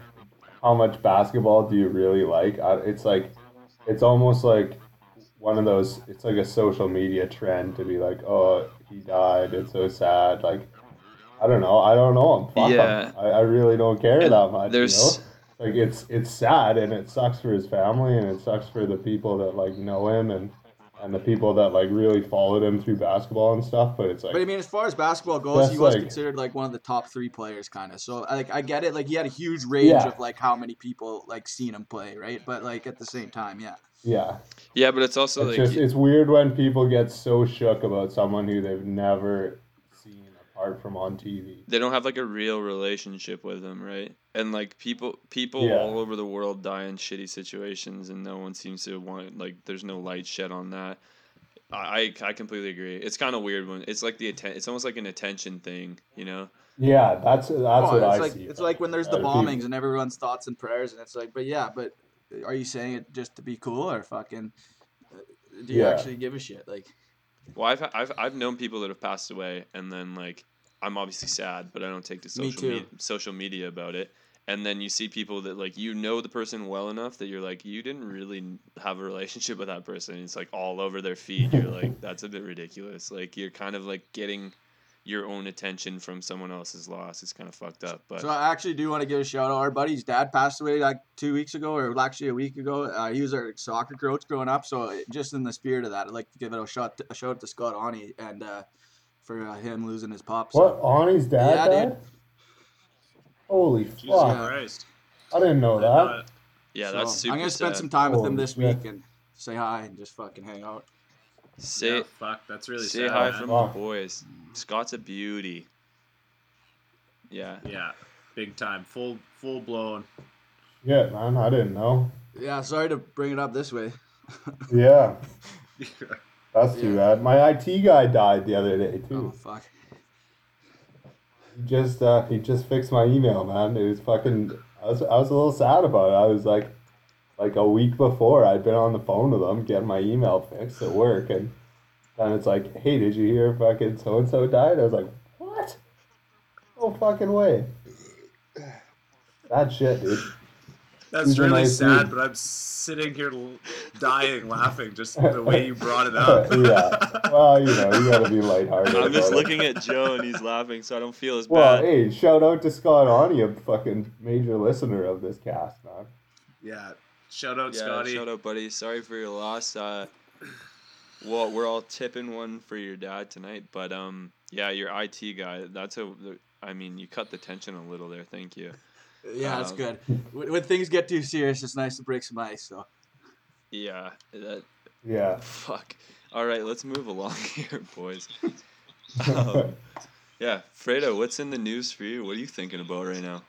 how much basketball do you really like? It's like it's almost like one of those. It's like a social media trend to be like, oh, he died. It's so sad. Like I don't know. I don't know him. Fuck him. Yeah. I, I really don't care And that much. There's You know? like it's it's sad and it sucks for his family and it sucks for the people that like know him and and the people that like really followed him through basketball and stuff but it's like But I mean, as far as basketball goes, he was like- considered like one of the top three players, kind of. So like, I get it. Like he had a huge range Yeah. of like how many people like seen him play, right? But like at the same time, yeah. yeah yeah, but it's also it's like just it's weird when people get so shook about someone who they've never seen apart from on TV they don't have like a real relationship with him, right? And like people people Yeah. all over the world die in shitty situations and no one seems to want like there's no light shed on that. I I I completely agree. It's kind of weird when it's like the atten- it's almost like an attention thing, you know? yeah that's that's Oh, what it's I like see it's like when there's the bombings and everyone's thoughts and prayers, and it's like, but yeah, but are you saying it just to be cool or fucking? uh, Do you Yeah. actually give a shit? Like, Well, I've I've I've known people that have passed away, and then like I'm obviously sad, but I don't take to social too. me- social media about it. And then you see people that like you know the person well enough that you're like you didn't really have a relationship with that person. It's like all over their feed. You're like that's a bit ridiculous. Like you're kind of like getting your own attention from someone else's loss. It's kind of fucked up. But so I actually do want to give a shout out. Our buddy's dad passed away like two weeks ago, or actually a week ago. Uh, he was our soccer coach growing up, so just in the spirit of that, I'd like to give it a shout a shout out to Scott Ani and uh, for uh, him losing his pop. So. what Ani's dad Yeah, died? dude. holy Jesus fuck Christ. I didn't know I that thought- yeah, So, that's super I'm gonna spend sad. some time with him this shit. week and say hi and just fucking hang out. Say yeah, fuck, that's really say sad. hi man. from Fuck. the boys. Scott's a beauty. Yeah. Yeah, big time, full full blown. yeah man I didn't know Yeah, sorry to bring it up this way. yeah that's too Yeah. bad my IT guy died the other day too. Oh too fuck. He just uh, he just fixed my email, man. It was fucking. I was I was a little sad about it. I was like, like a week before, I'd been on the phone with him getting my email fixed at work, and then it's like, hey, did you hear fucking so and so died? I was like, what? No fucking way. Bad shit, dude. That's He's really nice sad, dude. but I'm sitting here dying laughing just the way you brought it up. yeah. Well, you know, you gotta be lighthearted. I'm just about it. looking at Joe and he's laughing, so I don't feel as Well, bad. Well, hey, shout out to Scott Ani, a fucking major listener of this cast, man. yeah. Shout out yeah, Scotty. shout out, buddy. Sorry for your loss. Uh, well, we're all tipping one for your dad tonight, but um, yeah, your IT guy. That's a. I mean, you cut the tension a little there. Thank you. Yeah, that's Um, good. When, when things get too serious, it's nice to break some ice. So Yeah. That. Yeah. Fuck. All right, let's move along here, boys. Um, yeah, Fredo, what's in the news for you? What are you thinking about right now?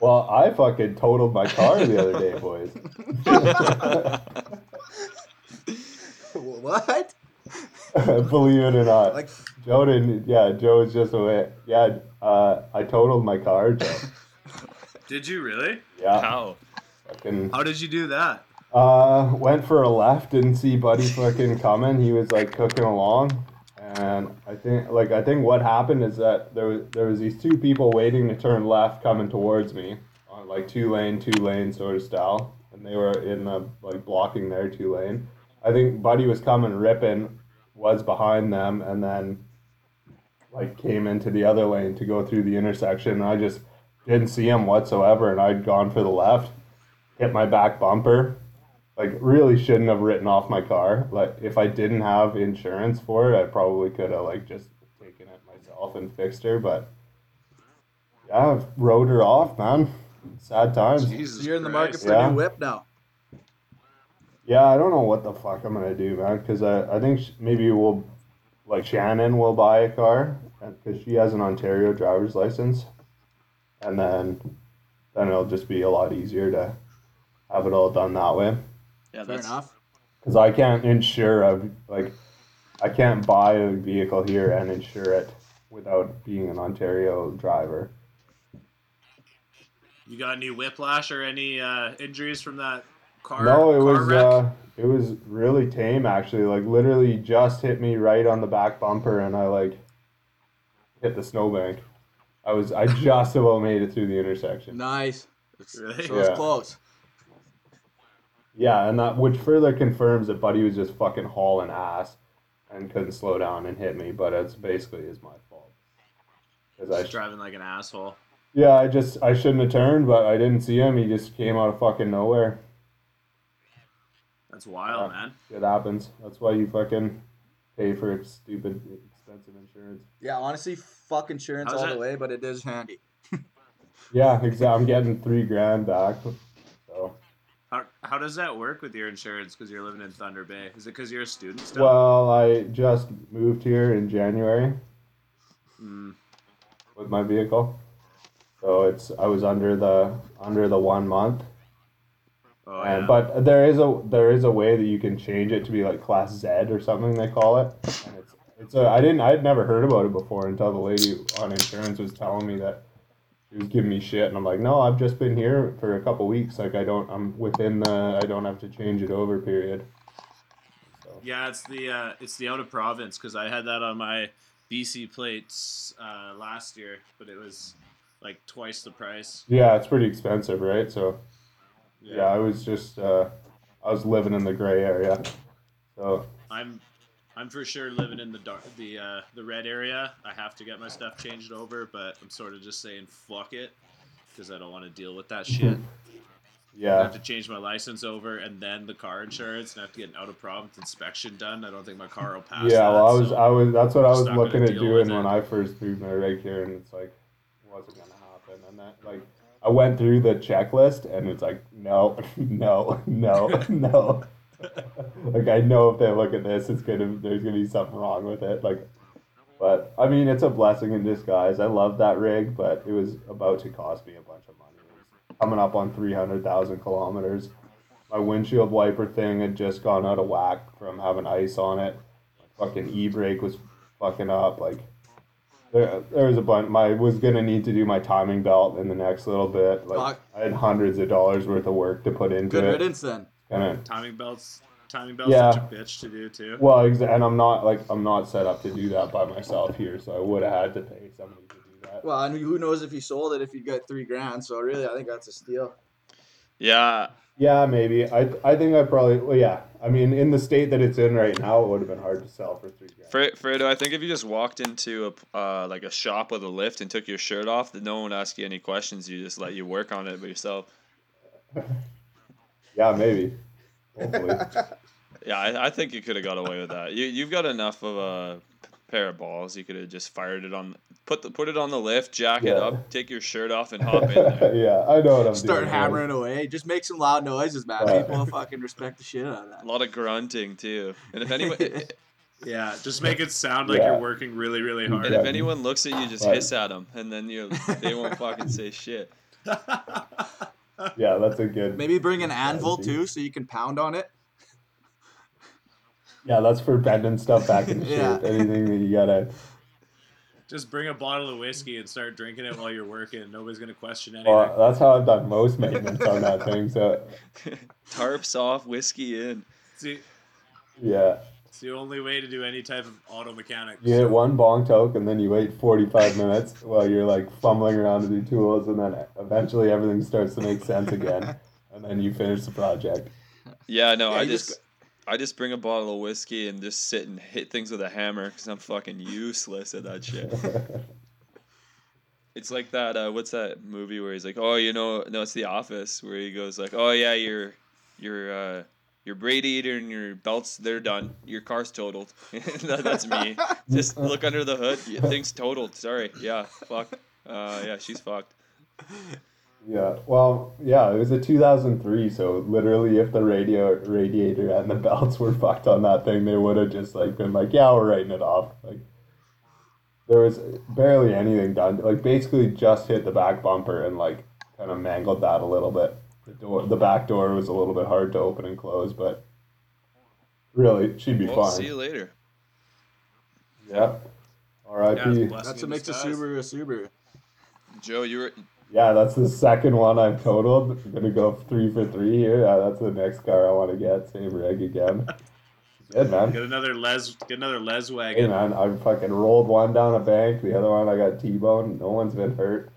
Well, I fucking totaled my car the other day, boys. what? Believe it or not. Like, Joe didn't, yeah, Joe was just away. Yeah, uh, I totaled my car, Joe. Did you really? Yeah, How? fucking, How did you do that? Uh, went for a left, didn't see Buddy fucking coming. He was like cooking along, and I think like I think what happened is that there was there was these two people waiting to turn left coming towards me on like two lane, two lane sort of style, and they were in the like blocking their two lane. I think Buddy was coming ripping, was behind them, and then like came into the other lane to go through the intersection. And I just didn't see him whatsoever, and I'd gone for the left, hit my back bumper. Like really shouldn't have written off my car. Like if I didn't have insurance for it, I probably could have like just taken it myself and fixed her. But yeah, I've rode her off, man. Sad times. Jesus you're in the market Christ. for a new whip now. Yeah, I don't know what the fuck I'm gonna do, man. Because I, I think sh- maybe we'll, like Shannon will buy a car because she has an Ontario driver's license, and then, then it'll just be a lot easier to have it all done that way. Yeah, Fair that's enough. Because I can't insure a like, I can't buy a vehicle here and insure it without being an Ontario driver. You got any whiplash or any uh, injuries from that car? no, it car was wreck? uh, it was really tame actually. Like literally just hit me right on the back bumper, and I like hit the snowbank. I was I just about made it through the intersection. Nice. Really? So it's Yeah. close. Yeah, and that which further confirms that Buddy was just fucking hauling ass and couldn't slow down and hit me. But it's basically is my fault. Because I Just driving like an asshole. yeah I just I shouldn't have turned, but I didn't see him. He just came out of fucking nowhere. That's wild, Yeah. man. It happens. That's why you fucking pay for stupid expensive insurance. Yeah, honestly, fuck insurance How's all that- the way, but it is handy. Yeah, exactly. I'm getting three grand back. So, How, how does that work with your insurance? Because you're living in Thunder Bay. Is it because you're a student still? well, I just moved here in January Mm, with my vehicle, so it's I was under the under the one month. oh, And, yeah. but there is a there is a way that you can change it to be like class Z or something they call it. And it's it's a I didn't I'd never heard about it before until the lady on insurance was telling me that she was giving me shit and I'm like, no, I've just been here for a couple weeks. Like I don't I'm within the I don't have to change it over period. So Yeah, it's the uh, it's the out of province because I had that on my BC plates uh, last year, but it was like twice the price. yeah, it's pretty expensive, right? So yeah, I was just uh, I was living in the gray area. So I'm I'm for sure living in the dark, the uh, the red area. I have to get my stuff changed over, but I'm sort of just saying fuck it because I don't want to deal with that shit. Yeah. I have to change my license over and then the car insurance, and I have to get an out of province inspection done. I don't think my car will pass. Yeah, that, well, I was, so- I was. That's what I was looking at doing when it. I first moved my rig here, and it's like, wasn't gonna happen. And that, like, I went through the checklist, and it's like, no, no, no, no. Like, I know if they look at this, it's gonna, there's gonna be something wrong with it. Like, but I mean, it's a blessing in disguise. I love that rig, but it was about to cost me a bunch of money. Coming up on three hundred thousand kilometers. My windshield wiper thing had just gone out of whack from having ice on it. My fucking e brake was fucking up. Like there, there was a bunch. My was gonna need to do my timing belt in the next little bit. Like I had hundreds of dollars worth of work to put into Good it. riddance then. Kind of timing belts. Timing belts Yeah. such a bitch to do too. well, exa- and I'm not like I'm not set up to do that by myself here, so I would have had to pay somebody to do that. Well, and who knows if you sold it if you got three grand. So really, I think that's a steal. yeah. Yeah, maybe. I I think I probably. Well, yeah. I mean, in the state that it's in right now, it would have been hard to sell for three grand. Fre- Fredo, I think if you just walked into a uh, like a shop with a lift and took your shirt off, that no one would ask you any questions. You just let you work on it by yourself. Yeah, maybe. Hopefully. Yeah, I, I think you could have got away with that. You you've got enough of a pair of balls. You could have just fired it on, put the put it on the lift, jack it up, take your shirt off, and hop in there. yeah, I know what I'm Start doing. hammering away. Just make some loud noises, man. Uh, People will fucking respect the shit out of that. A lot of grunting too. And if anyone Yeah, just make it sound like Yeah. you're working really, really hard. and if anyone looks at you, just Right. hiss at them, and then you they won't fucking say shit. Yeah, that's a good. Maybe bring an anvil Strategy. too, so you can pound on it. Yeah, that's for bending stuff back into shape. Yeah. Anything that you gotta. Just bring a bottle of whiskey and start drinking it while you're working. Nobody's gonna question anything. Well, that's how I've done most maintenance on that thing. So Tarps off, whiskey in. See, yeah, it's the only way to do any type of auto mechanics. you hit one bong toke and then you wait 45 minutes while you're like fumbling around with your tools, and then eventually everything starts to make sense again, and then you finish the project. Yeah, no, Yeah, I just, just I just bring a bottle of whiskey and just sit and hit things with a hammer because I'm fucking useless at that shit. It's like that. Uh, what's that movie where he's like, "Oh, you know, no, it's The Office," where he goes like, "Oh yeah, your your uh, your radiator and your belts, they're done. Your car's totaled." that, that's me. Just look under the hood. Things totaled. Sorry. Yeah. Fuck. Uh, yeah, she's fucked. Yeah, well, yeah, it was a 2003, so literally, if the radio radiator and the belts were fucked on that thing, they would have just like been like, "Yeah, we're writing it off." Like, there was barely anything done. Like, basically, just hit the back bumper and like kind of mangled that a little bit. The door, the back door was a little bit hard to open and close, but really, she'd be Well, fine. see you later. Yeah. Yeah, R.I.P. a Yeah, blessing That's what makes a disguise. Subaru a Subaru. Joe, you were Yeah, that's the second one I've totaled. I'm gonna go three for three here. Yeah, that's the next car I want to get. Same rig again. Good man. Get another les, get another les wagon. Hey wagon. man, I fucking rolled one down a bank. The other one I got T-bone. No one's been hurt.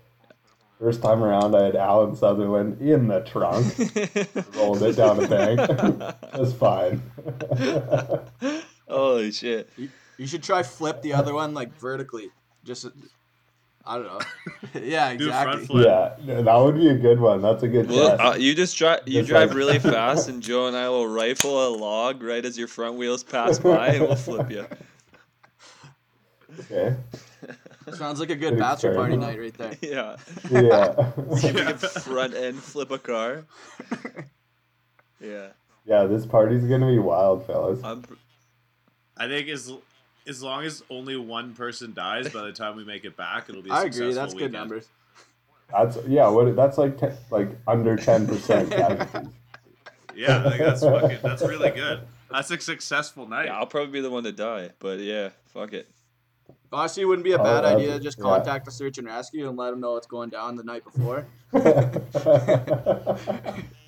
First time around, I had Alan Sutherland in the trunk. rolled it down the bank. That's fine. Holy shit. You should try flip the other one like vertically. Just, I don't know. yeah, Do a front exactly. flip. yeah, that would be a good one. That's a good Well, test. uh, you just drive. You Just drive like- really fast, and Joe and I will rifle a log right as your front wheels pass by, and we'll flip you. okay. Sounds like a good Good bachelor party night right there. Yeah. Yeah. See if we can front end flip a car. Yeah. yeah, this party's gonna be wild, fellas. I'm. I think as as long as only one person dies by the time we make it back, it'll be. A I agree. successful That's good numbers. That's yeah. What? That's like te- like under ten percent casualties. Yeah, I think that's fucking. That's really good. That's a successful night. Yeah, I'll probably be the one to die, but yeah, fuck it. Honestly, it wouldn't be a Oh, bad that's- idea to just yeah. contact the search and rescue and let them know what's going down the night before.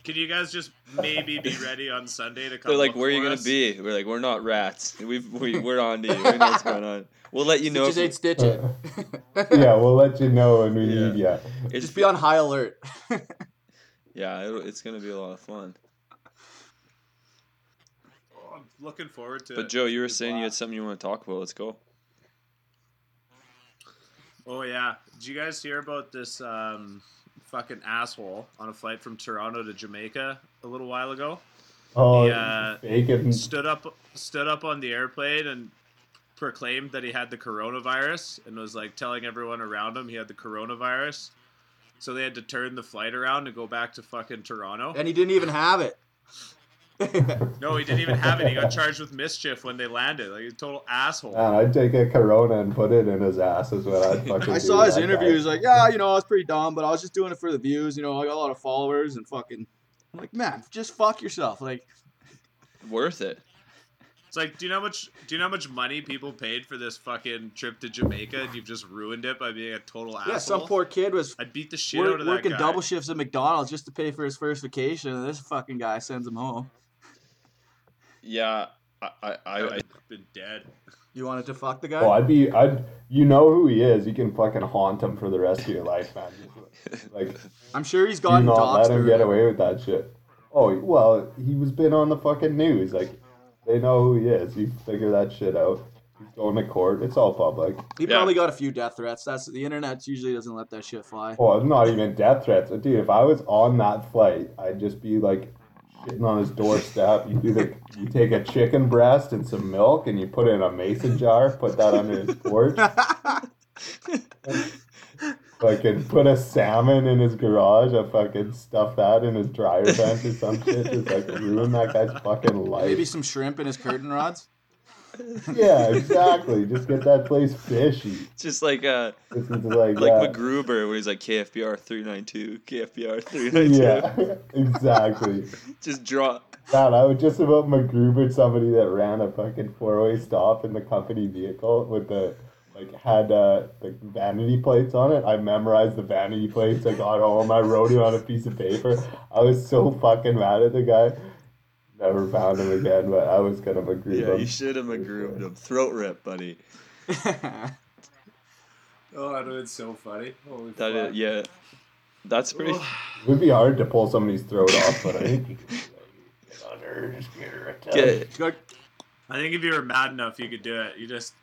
Can you guys just maybe be ready on Sunday to come? They're like, "Where are you for gonna be?" We're like, "We're not rats. We've we, we're on to you. We know what's going on. We'll let you know." Stitches if ain't stitch it. yeah, we'll let you know when we Yeah. need you. it's just be on high alert. yeah, it'll, it's gonna be a lot of fun. Oh, I'm looking forward to. But it. Joe, you were It's saying you had something you want to talk about. Let's go. Oh yeah, did you guys hear about this um, fucking asshole on a flight from Toronto to Jamaica a little while ago? Oh, Yeah. bacon. Stood up, stood up on the airplane and proclaimed that he had the coronavirus and was like telling everyone around him he had the coronavirus. So they had to turn the flight around and go back to fucking Toronto. and he didn't even have it. No, he didn't even have it. He got charged with mischief when they landed. Like a total asshole. Man, I'd take a Corona and put it in his ass. Is what I'd fucking. I do saw his that interview. He's like, yeah, you know, I was pretty dumb, but I was just doing it for the views. You know, I got a lot of followers and fucking. I'm like, man, just fuck yourself. Like, Worth it. It's like, do you know how much? Do you know how much money people paid for this fucking trip to Jamaica? And you've just ruined it by being a total asshole. yeah, some poor kid was I'd beat the shit work, out of that working guy. double shifts at McDonald's just to pay for his first vacation, and this fucking guy sends him home. Yeah, I I, I, I I would have been dead. You wanted to fuck the guy? Oh, I'd be. I'd. You know who he is. You can fucking haunt him for the rest of your life, man. Like, I'm sure he's do gotten not let him get away with that shit. Oh well, he was been on the fucking news. Like, they know who he is. You figure that shit out. He's going to court. It's all public. He Yeah. probably got a few death threats. That's the internet usually doesn't let that shit fly. Oh, not even death threats, dude. If I was on that flight, I'd just be like shitting on his doorstep. You do the, you take a chicken breast and some milk, and you put it in a mason jar. Put that under his porch. Fucking put a salmon in his garage. I fucking stuff that in his dryer vent or some shit. Just like ruin that guy's fucking life. Maybe some shrimp in his curtain rods. Yeah, exactly. Just get that place fishy. just like uh This is like like that. MacGruber where he's like KFBR three nine two, KFBR three nine two. Yeah, exactly. Just draw. God, I would just about MacGruber somebody that ran a fucking four way stop in the company vehicle with the like had uh, the vanity plates on it. I memorized the vanity plates. I got home. I wrote it on a piece of paper. I was so fucking mad at the guy. Never found him again, but I was gonna McGrew Yeah, him. you should have McGrooved him. Throat rip, buddy. Oh, that would have been so funny. Holy That yeah. That's pretty. It would be hard to pull somebody's throat off, but I think you can like, get under, just get her a touch. Get, I think if you were mad enough, you could do it. You just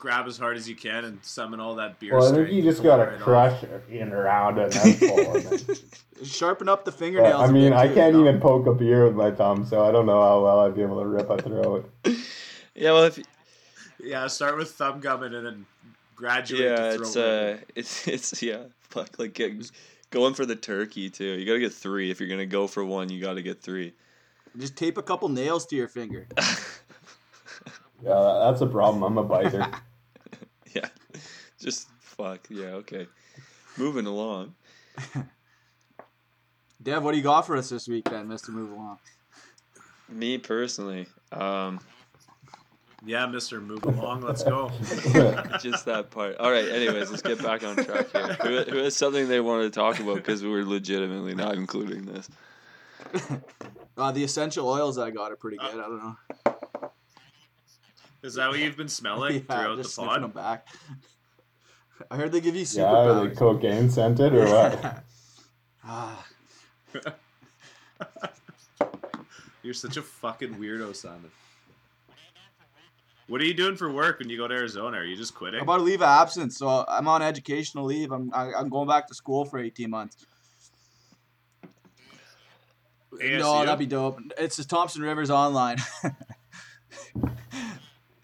grab as hard as you can and summon all that beer. Well, I think you just gotta right off. crush it in around and then. And. Sharpen up the But, fingernails. I a mean, I can't you know? even poke a beer with my thumb, so I don't know how well I'd be able to rip a throat. yeah, well, if Yeah, start with thumb gumming and then graduate yeah, to it's throat uh, ripping. it's it's yeah, fuck, like get, going for the turkey too. You gotta get three. If you're gonna go for one, you gotta get three. Just tape a couple nails to your finger. Yeah, that's a problem. I'm a biter. yeah, just fuck. Yeah, okay. Moving along. Dev, what do you got for us this week then, Mister Move Along? Me personally, um, Yeah, Mister, move along. Let's go. just that part. All right. Anyways, let's get back on track here. Who, who has something they wanted to talk about because we're legitimately not including this? Uh, the essential oils I got are pretty good. I don't know. Is that what you've been smelling yeah, throughout just the sniffing them pod? back. I heard they give you super. yeah, are they cocaine scented or what? Ah, You're such a fucking weirdo, Simon. What are you doing for work when you go to Arizona? Are you just quitting? I'm about to leave of absence, so I'm on educational leave. I'm I, I'm going back to school for 18 months. ASU? No, that'd be dope. It's the Thompson Rivers online.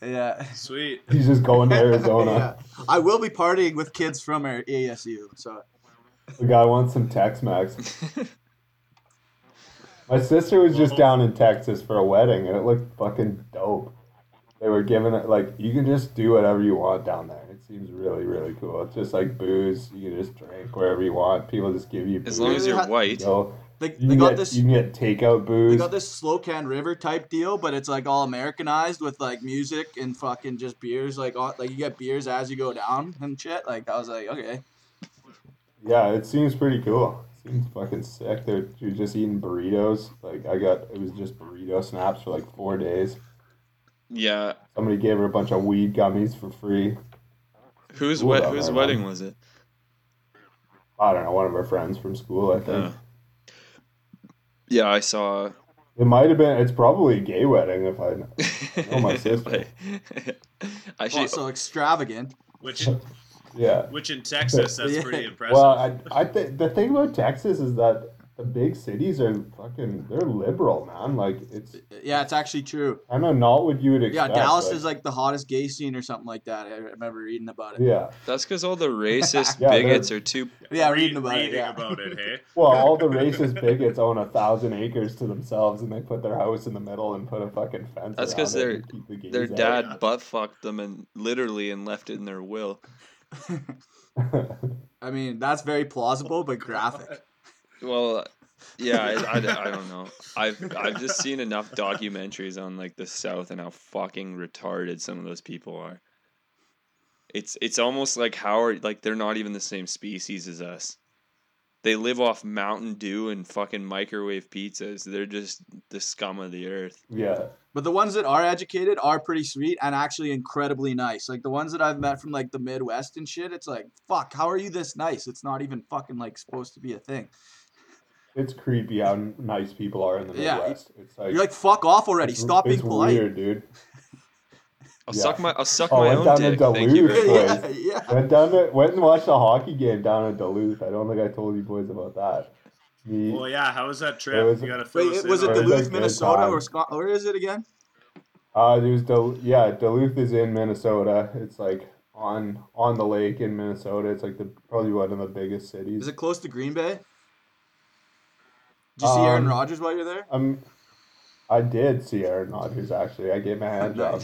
Yeah. Sweet. He's just going to Arizona. yeah. I will be partying with kids from our ASU. So The guy wants some Tex-Mex. My sister was just down in Texas for a wedding, and it looked fucking dope. They were giving it like you can just do whatever you want down there. It seems really, really cool. It's just like booze. You can just drink wherever you want. People just give you booze. As long as you're white. You know, they, you they got get this you can get takeout booze. they got this Slocan River type deal, but it's like all Americanized with like music and fucking just beers. Like all, like you get beers as you go down and shit. Like I was like, okay. Yeah, it seems pretty cool. Seems fucking sick. They're you're just eating burritos. Like I got, it was just burrito snaps for like four days. Yeah. Somebody gave her a bunch of weed gummies for free. Whose Cool whose there, wedding man. was it? I don't know, one of our friends from school, I think. Uh, yeah, I saw. It might have been. It's probably a gay wedding if I. Oh, my sister. I Oh, so extravagant. Which, Yeah. which in Texas, that's Yeah. pretty impressive. Well, I, I think the thing about Texas is that the big cities are fucking. They're liberal, man. Like it's Yeah, it's actually true. I know not what you would expect. Yeah. Dallas like- is like the hottest gay scene or something like that. I remember reading about it. Yeah. that's because all the racist Yeah, they're- bigots are too. Yeah, reading about it. reading Yeah. about it, hey? Well, all the racist bigots own a thousand acres to themselves, and they put their house in the middle and put a fucking fence. That's because 'cause their- Their dad butt fucked them and literally and left it in their will. I mean, that's very plausible but graphic. Well, yeah, I, I, I don't know. I've I've just seen enough documentaries on like the South and how fucking retarded some of those people are. It's it's almost like how are like they're not even the same species as us. They live off Mountain Dew and fucking microwave pizzas. They're just the scum of the earth. yeah. But the ones that are educated are pretty sweet and actually incredibly nice. Like the ones that I've met from like the Midwest and shit, it's like, fuck, how are you this nice? It's not even fucking like supposed to be a thing. It's creepy how nice people are in the Yeah. Midwest. It's like You're like, fuck off already. it's- Stop being it's polite. Weird, dude. I'll Yeah. suck my I'll suck Oh, my went own down to dick. Thank you Duluth, very boys. much. yeah, yeah. Went down to went and watched a hockey game down in Duluth. I don't think I told you boys about that. Me, Well, yeah, how was that trip? was- you gotta fill Wait, us it- was in it It on was a Duluth, good Minnesota, time. or Scott? Where is it again? uh, there's Dul- yeah, Duluth is in Minnesota. It's like on on the lake in Minnesota. It's like the probably one of the biggest cities. Is it close to Green Bay? Did you see Aaron Um, Rodgers while you're there? Um, I did see Aaron Rodgers actually. I gave him a hand job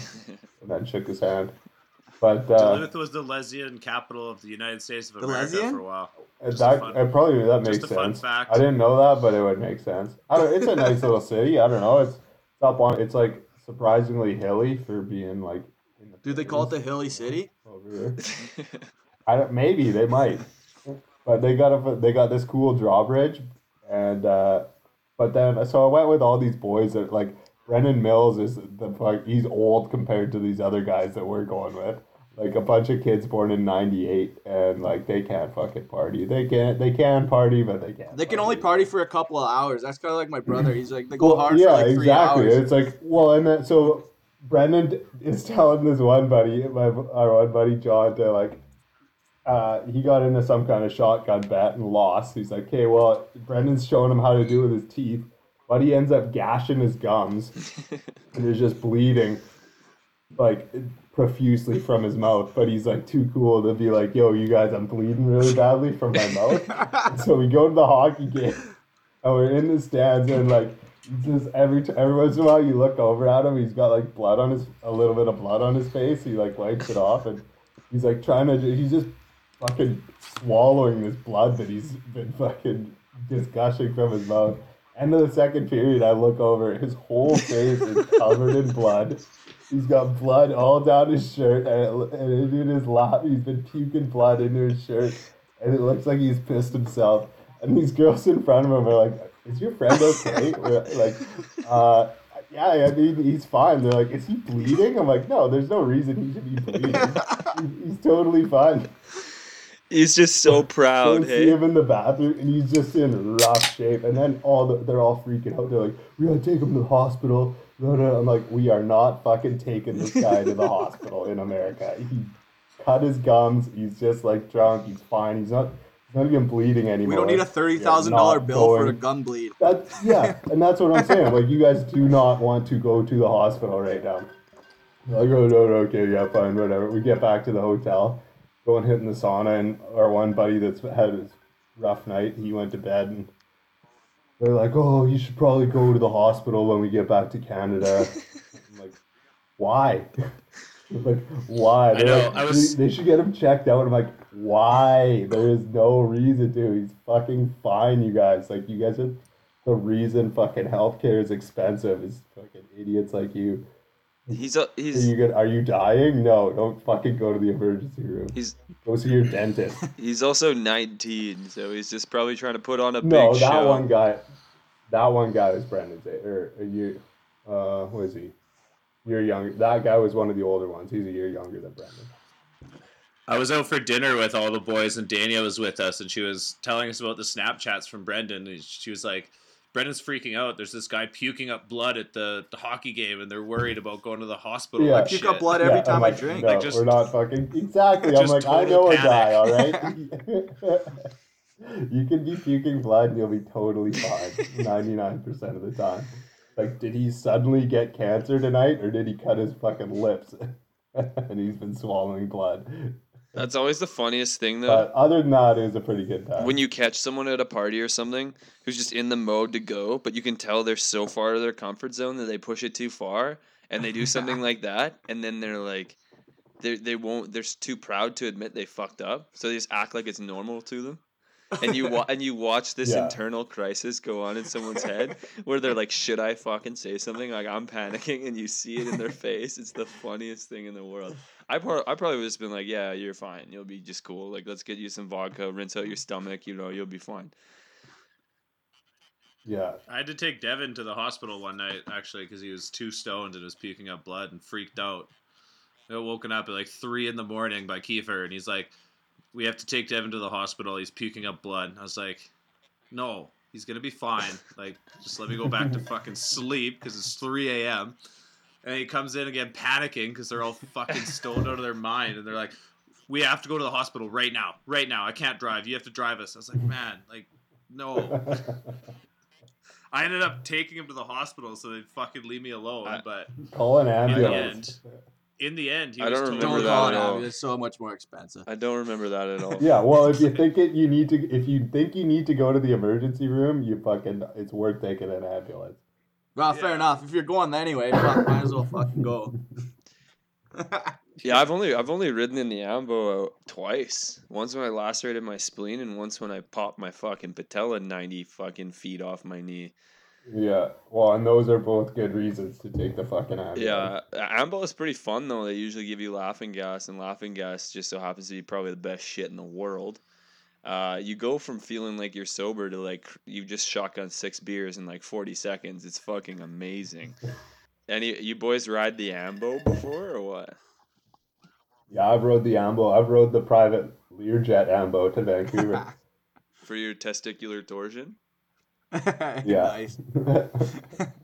and then shook his hand. But uh, Duluth was the lesbian capital of the United States of America lesbian? for a while. that a fun- uh, probably that makes just a fun sense. fact. I didn't know that, but it would make sense. I don't, it's a nice little city. I don't know. It's, it's up on. It's like surprisingly hilly for being like in the Do they call it the Hilly City? over here. I don't, maybe they might, but they got a they got this cool drawbridge, and uh, but then so I went with all these boys that like Brennan Mills is the fuck he's old compared to these other guys that we're going with. Like a bunch of kids born in '98, and like they can't fucking party. They can't. They can party, but they can't. They can only party for a couple of hours. That's kind of like my brother. He's like they go hard yeah, for like three exactly. hours. It's like well, and then so Brendan is telling this one buddy, my our one buddy John, to like, uh, he got into some kind of shotgun bet and lost. He's like, okay, well, Brendan's showing him how to do it with his teeth, but he ends up gashing his gums and is just bleeding, like profusely from his mouth. But he's like too cool to be like, yo, you guys, I'm bleeding really badly from my mouth. so we go to the hockey game, and we're in the stands, and like just every t- every once in a while you look over at him, he's got like blood on his a little bit of blood on his face. He like wipes it off, and he's like trying to. He's just fucking swallowing this blood that he's been fucking just gushing from his mouth. End of the second period, I look over, his whole face is covered in blood. He's got blood all down his shirt and, and in his lap. He's been puking blood into his shirt, and it looks like he's pissed himself. And these girls in front of him are like, "Is your friend okay?" We're like, uh, "Yeah, I mean, he's fine." They're like, "Is he bleeding?" I'm like, "No, there's no reason he should be bleeding. He's- he's totally fine." He's just so proud, Don't see him in the bathroom, and he's just in rough shape. And then all the, they're all freaking out. They're like, "We gotta take him to the hospital." No, no. I'm like, "We are not fucking taking this guy to the hospital in America. He cut his gums. He's just like drunk. He's fine. He's not. He's not even bleeding anymore." we don't need a thirty thousand dollar not bill for a going- gun bleed. That's yeah, and that's what I'm saying. Like, you guys do not want to go to the hospital right now. I go, oh, no, no, okay, yeah, fine, whatever. We get back to the hotel, go and hit in the sauna, and our one buddy that's had his rough night, he went to bed, and they're like, oh, you should probably go to the hospital when we get back to Canada. I'm like, why? like, why? I They're know, like, I was- They should get him checked out. I'm like, why? There is no reason to. He's fucking fine, you guys. Like, you guys are the reason fucking healthcare is expensive. Is fucking idiots like you. He's a, Are he's you good? Are you dying? No, don't fucking go to the emergency room. he's Go see your dentist. he's also 19, so he's just probably trying to put on a no, big that one guy. That one guy was Brendan's age, or you, year. Uh, what is he? Year younger. That guy was one of the older ones. He's a year younger than Brendan. I was out for dinner with all the boys, and Dania was with us, and she was telling us about the Snapchats from Brendan. And she was like, "Brendan's freaking out. There's this guy puking up blood at the, the hockey game, and they're worried about going to the hospital." Yeah. and Puke shit." up blood every I'm time I drink. No, Like, just- we're not fucking exactly. I'm like, I total know a panic. guy. All right. you can be puking blood and you'll be totally fine. Ninety nine percent of the time. Like, did he suddenly get cancer tonight, or did he cut his fucking lips and he's been swallowing blood? That's always the funniest thing though. But other than that, it was a pretty good time. when you catch someone at a party or something who's just in the mode to go, but you can tell they're so far out of their comfort zone that they push it too far and they do something like that, and then they're like, they they won't. They're too proud to admit they fucked up, so they just act like it's normal to them. And you wa- and you watch this Yeah. internal crisis go on in someone's head where they're like, "Should I fucking say something?" Like I'm panicking, and you see it in their face. It's the funniest thing in the world. I pro- I probably would have just been like, "Yeah, you're fine. You'll be just cool. Like, let's get you some vodka, rinse out your stomach. You know, you'll be fine." yeah, I had to take Devin to the hospital one night actually because he was too stoned and was puking up blood and freaked out. I got woken up at like three in the morning by Kiefer and he's like, "We have to take Devin to the hospital. He's puking up blood." I was like, "No, he's gonna be fine. Like, just let me go back to fucking sleep because it's three a.m." And he comes in again panicking because they're all fucking stoned out of their mind and they're like, "We have to go to the hospital right now, right now. I can't drive. You have to drive us." I was like, "Man, like, no." I ended up taking him to the hospital so they'd fucking leave me alone. I- but call an the ambulance. in the end, he I was don't totally remember Don't that call at all. It's so much more expensive. I don't remember that at all. Yeah, well, if you think it, you need to. If you think you need to go to the emergency room, you fucking. It's worth taking an ambulance. Well, fair enough. If you're going anyway, fuck, might as well fucking go. Yeah, I've only I've only ridden in the Ambo twice. Once when I lacerated my spleen, and once when I popped my fucking patella ninety fucking feet off my knee. Yeah. Well, and those are both good reasons to take the fucking Ambo. Yeah, Ambo is pretty fun though. They usually give you laughing gas, and laughing gas just so happens to be probably the best shit in the world. Uh, you go from feeling like you're sober to like you just shotgun six beers in like forty seconds. It's fucking amazing. Any you boys ride the Ambo before or what? Yeah, I've rode the Ambo. I've rode the private Learjet Ambo to Vancouver. For your testicular torsion? Yeah.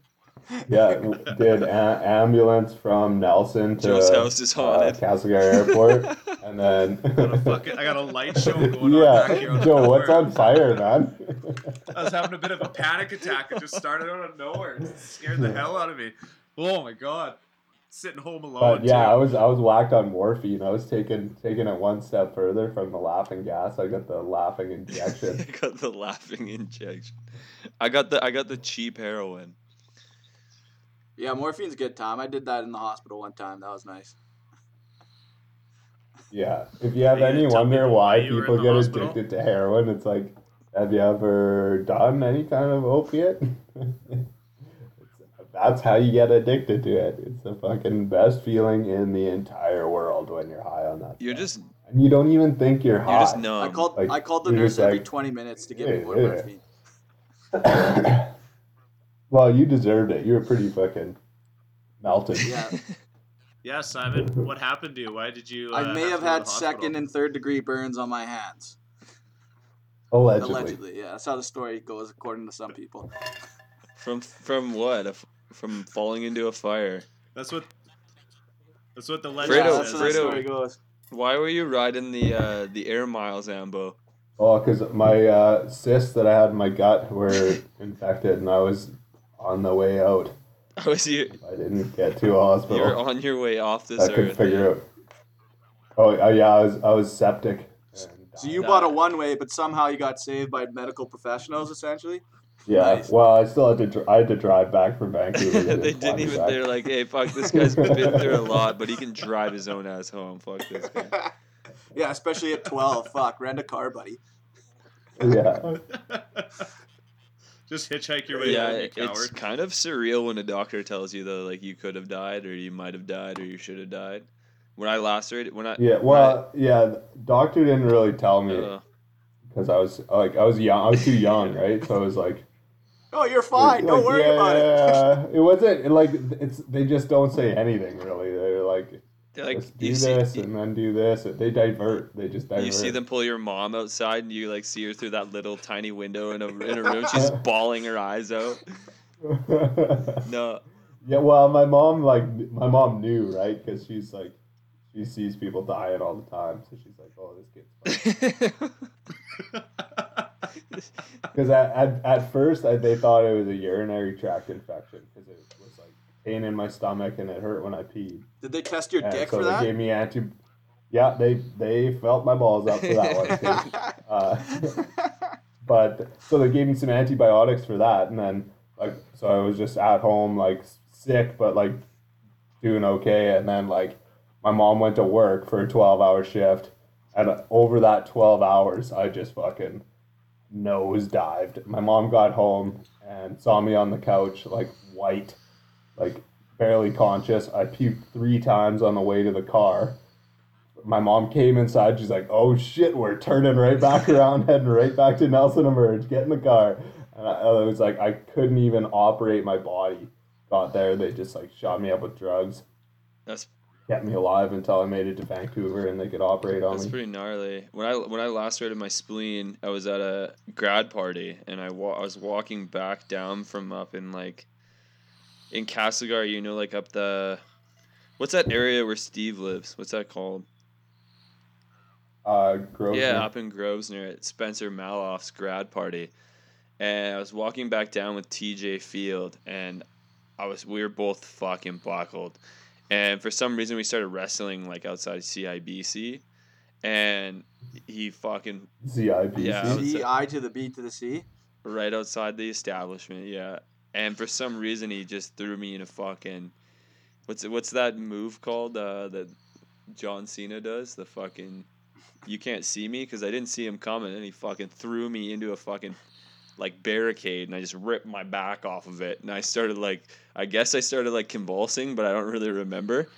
Nice. yeah, w- did a- ambulance from Nelson to Joe's house is uh, haunted. Castlegar Airport, and then Got a fucking, I got a light show going on back here. yeah, Joe, what's on fire, man? I was having a bit of a panic attack. It just started out of nowhere. It scared the hell out of me. Oh my god. Sitting home alone. But yeah, too. I was I was whacked on morphine. I was taking taking it one step further from the laughing gas. I got the laughing injection. I got the laughing injection. I got the I got the cheap heroin. Yeah, morphine's good time. I did that in the hospital one time. That was nice. Yeah. If you have Are any wonder people why why you were in people get hospital? addicted to heroin, it's like, have you ever done any kind of opiate? That's how you get addicted to it. It's the fucking best feeling in the entire world when you're high on that. You're stuff. just and you don't even think you're high. you're just numb. I called like, I called the nurse just every like, 20 minutes to give me "Hey, more hey." morphine. well, you deserved it. You were pretty fucking melted. Yeah. Yeah, Simon, what happened to you? Why did you? Uh, I may to have had second and third degree burns on my hands. Allegedly. Allegedly, yeah. That's how the story goes, according to some people. From from what? A f- From falling into a fire. That's what. That's what the Fredo- legend yeah, says. that's how the Fredo- story goes. Why were you riding the uh, the air miles, Ambo? Oh, because my uh, cysts that I had in my gut were infected, and I was on the way out. I was you. I didn't get to a hospital. You're on your way off this I could earth. figure out. Oh, uh, yeah, I was I was septic. So you bought a one way, but somehow you got saved by medical professionals, essentially. Yeah, Nice. well, I still had to. Dr- I had to drive back from Vancouver. they didn't even. They're like, "Hey, fuck, this guy's been through a lot, but he can drive his own ass home. Fuck this guy." yeah, especially at 12. Fuck, rent a car, buddy. Yeah, Just hitchhike your way yeah, home, you it's kind of surreal when a doctor tells you though, like you could have died, or you might have died, or you should have died. When I lacerated, when I yeah. when Well, yeah. the Doctor didn't really tell I- me uh, because I was like I was young. I was too young, right? So I was like, Oh, you're fine. Don't worry yeah, about it. yeah, it wasn't like it's. They just don't say anything really. They're like, they're like Let's do this see, and then do this. They divert. They just divert. you see them pull your mom outside, and you like see her through that little tiny window in a in a room. She's bawling her eyes out. No, yeah, well, my mom like my mom knew right because she's like she sees people dying all the time, so she's like, oh, this kid's. Because at, at at first I, they thought it was a urinary tract infection because it pain in my stomach and it hurt when I peed. Did they test your And dick so for they that? gave me anti. Yeah, they they felt my balls up for that one. Uh, but so they gave me some antibiotics for that, and then like so I was just at home like sick, but like doing okay, and then like my mom went to work for a twelve hour shift, and over that twelve hours, I just fucking nose dived. My mom got home and saw me on the couch like white, like barely conscious. I puked three times on the way to the car my mom came inside. She's like, "Oh shit, we're turning right back around, heading right back to Nelson Emerge. Get in the car." And I, I was like, I couldn't even operate my body. Got there, they just like shot me up with drugs, that's kept me alive until I made it to Vancouver, and they could operate on me. That's me. pretty gnarly. When I when I lacerated my spleen, I was at a grad party and I, wa- I was walking back down from up in like in Castlegar, you know, like up the what's that area where Steve lives? What's that called? Uh, Grosvenor. Yeah, up in Grosvenor at Spencer Maloff's grad party, and I was walking back down with TJ Field, and I was we were both fucking buckled, and for some reason we started wrestling like outside CIBC, and he fucking CIBC. Yeah, I would C say- I to the B to the C. right outside the establishment, yeah. And for some reason, he just threw me in a fucking what's what's that move called uh, that John Cena does? The fucking you can't see me because I didn't see him coming, and he fucking threw me into a fucking like barricade and I just ripped my back off of it and I started like I guess I started like convulsing but I don't really remember.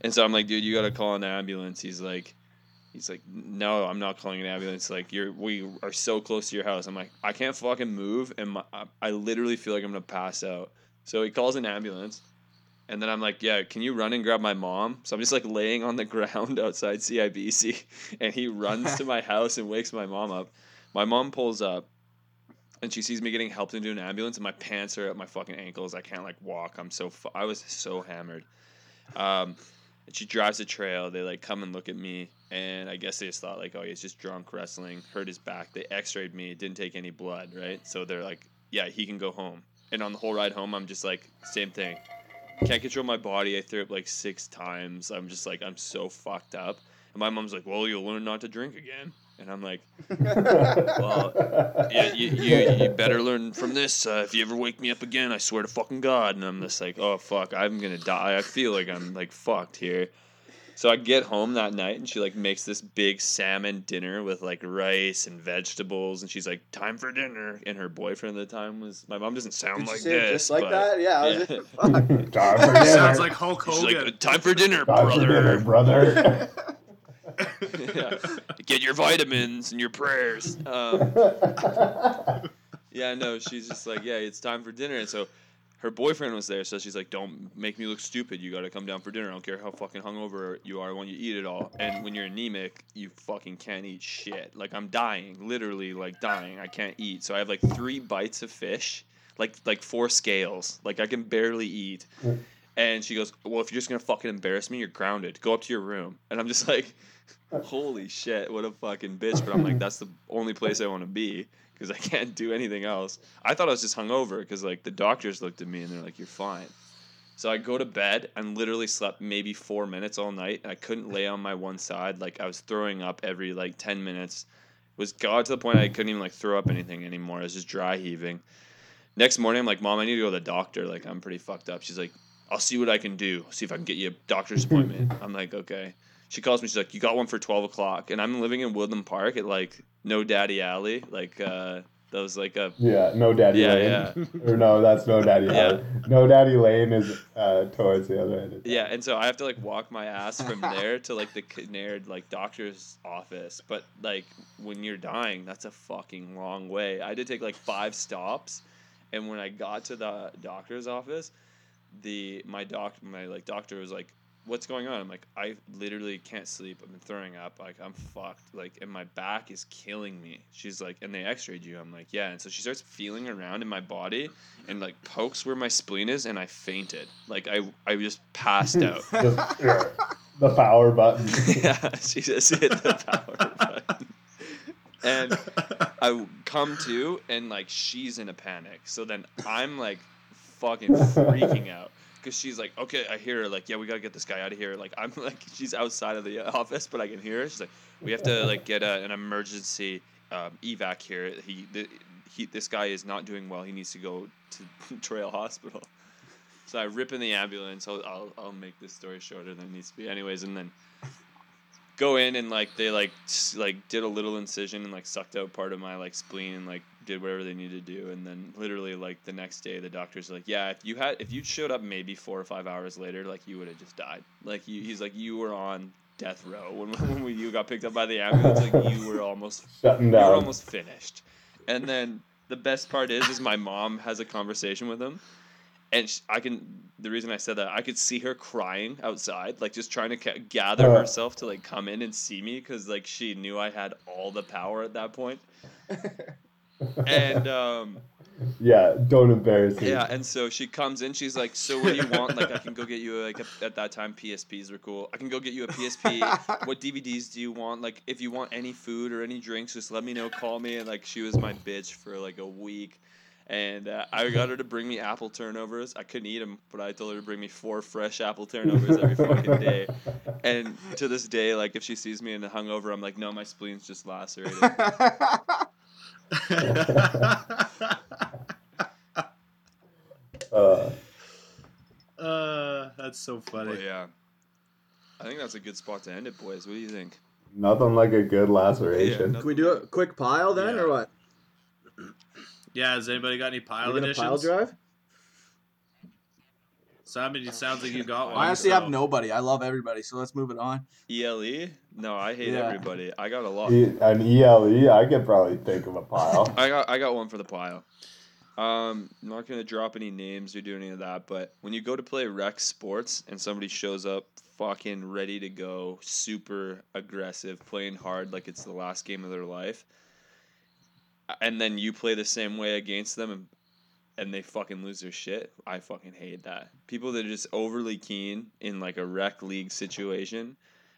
And so I'm like, dude, you gotta call an ambulance. He's like he's like, No, I'm not calling an ambulance. Like you're we are so close to your house. I'm like, I can't fucking move and my, I, I literally feel like I'm gonna pass out. So he calls an ambulance and then I'm like, yeah, can you run and grab my mom? So I'm just like laying on the ground outside CIBC, and he runs to my house and wakes my mom up. My mom pulls up, and she sees me getting helped into an ambulance, and my pants are at my fucking ankles. I can't like walk. I'm so fu- I was so hammered. Um, and she drives the trail. They like come and look at me, and I guess they just thought like, oh, he's just drunk wrestling, hurt his back. They X-rayed me, didn't take any blood, right? So they're like, yeah, he can go home. And on the whole ride home, I'm just like, same thing can't control my body. I threw up like six times. I'm just like I'm so fucked up. And my mom's like, "Well, you'll learn not to drink again." And I'm like, well, "Yeah, you, you, you better learn from this. Uh, if you ever wake me up again, I swear to fucking God." And I'm just like, "Oh fuck, I'm gonna die. I feel like I'm like fucked here." So I get home that night and she like makes this big salmon dinner with like rice and vegetables and she's like, "Time for dinner." And her boyfriend at the time was my mom doesn't sound Did like this, just like but- that? Yeah. I Yeah. just, fuck. Time for dinner. Sounds like Hulk She's Hogan. like, "Time for dinner, Time for dinner, brother." yeah. Get your vitamins and your prayers. Um, yeah, no, she's just like, yeah, it's time for dinner. And so her boyfriend was there, so she's like, don't make me look stupid. You got to come down for dinner. I don't care how fucking hungover you are when you eat it all. And when you're anemic, you fucking can't eat shit. Like I'm dying, literally like dying. I can't eat. So I have like three bites of fish, like like four scales. Like I can barely eat. And she goes, well, if you're just gonna fucking embarrass me, you're grounded. Go up to your room. And I'm just like. Holy shit, what a fucking bitch. But I'm like, that's the only place I want to be because I can't do anything else. I thought I was just hungover because, like, the doctors looked at me and they're like, you're fine. So I go to bed and literally slept maybe four minutes all night. I couldn't lay on my one side. Like, I was throwing up every, like, 10 minutes. was got to the point I couldn't even, like, throw up anything anymore. I was just dry heaving. Next morning, I'm like, Mom, I need to go to the doctor. Like, I'm pretty fucked up. She's like, I'll see what I can do. See if I can get you a doctor's appointment. I'm like, okay. She calls me. She's like, "You got one for twelve o'clock," and I'm living in Woodland Park at like No Daddy Alley, like uh, was like a yeah, no daddy yeah lane. yeah Or no, that's no daddy Yeah. lane. No daddy lane is uh, towards the other end. of yeah, and so I have to like walk my ass from there to like the Kinnaird like doctor's office. But like when you're dying, that's a fucking long way. I had to take like five stops, and when I got to the doctor's office, the my doc my like doctor was like what's going on? I'm like i literally can't sleep. I've been throwing up. Like i'm fucked. Like and my back is killing me. She's like and they x-rayed you. I'm like yeah. And so she starts feeling around in my body and like pokes where my spleen is and i fainted. Like i i just passed out. yeah, the power button. yeah she just hit the power button. And I come to and like she's in a panic. So then I'm like fucking freaking out because she's like, okay, I hear her like, yeah, we gotta get this guy out of here. Like I'm like, she's outside of the office, but I can hear her. She's like, we have to like get a, an emergency um, evac here. He, the, he, this guy is not doing well. He needs to go to Trail Hospital. So I rip in the ambulance. I'll, I'll, I'll make this story shorter than it needs to be, anyways. And then go in and like they like like did a little incision and like sucked out part of my like spleen and like did whatever they needed to do and then literally like the next day the doctor's like yeah if you had if you showed up maybe four or five hours later like you would have just died like you, he's like you were on death row when when we, you got picked up by the ambulance like you were almost Shutting you were almost finished and then the best part is is my mom has a conversation with him and sh I can. The reason I said that I could see her crying outside, like just trying to ca- gather Uh. herself to like come in and see me, because like she knew I had all the power at that point. and um, yeah, don't embarrass me. yeah, and so she comes in. She's like, "So what do you want? Like, I can go get you like a, at that time PSPs were cool. I can go get you a PSP. what DVDs do you want? Like, if you want any food or any drinks, just let me know. Call me." And like, she was my bitch for like a week. And uh, I got her to bring me apple turnovers. I couldn't eat them, but I told her to bring me four fresh apple turnovers every fucking day. And to this day, like if she sees me in a hungover, I'm like, no, my spleen's just lacerated. Uh, uh, that's so funny. But yeah, I think that's a good spot to end it, boys. What do you think? nothing like a good laceration. Yeah, Can we do a quick pile then, Yeah. or what? Yeah, has anybody got any pile You gonna editions? pile drive? Simon, it sounds like you got one. I honestly so- have nobody. I love everybody, so let's move it on. ELE? No, I hate Yeah. everybody. I got a lot. E- An ELE, I could probably think of a pile. I got I got one for the pile. Um, I'm not gonna drop any names or do any of that, but when you go to play rec sports and somebody shows up fucking ready to go, super aggressive, playing hard like it's the last game of their life, and then you play the same way against them and and they fucking lose their shit, I fucking hate that. People that are just overly keen in like a rec league situation.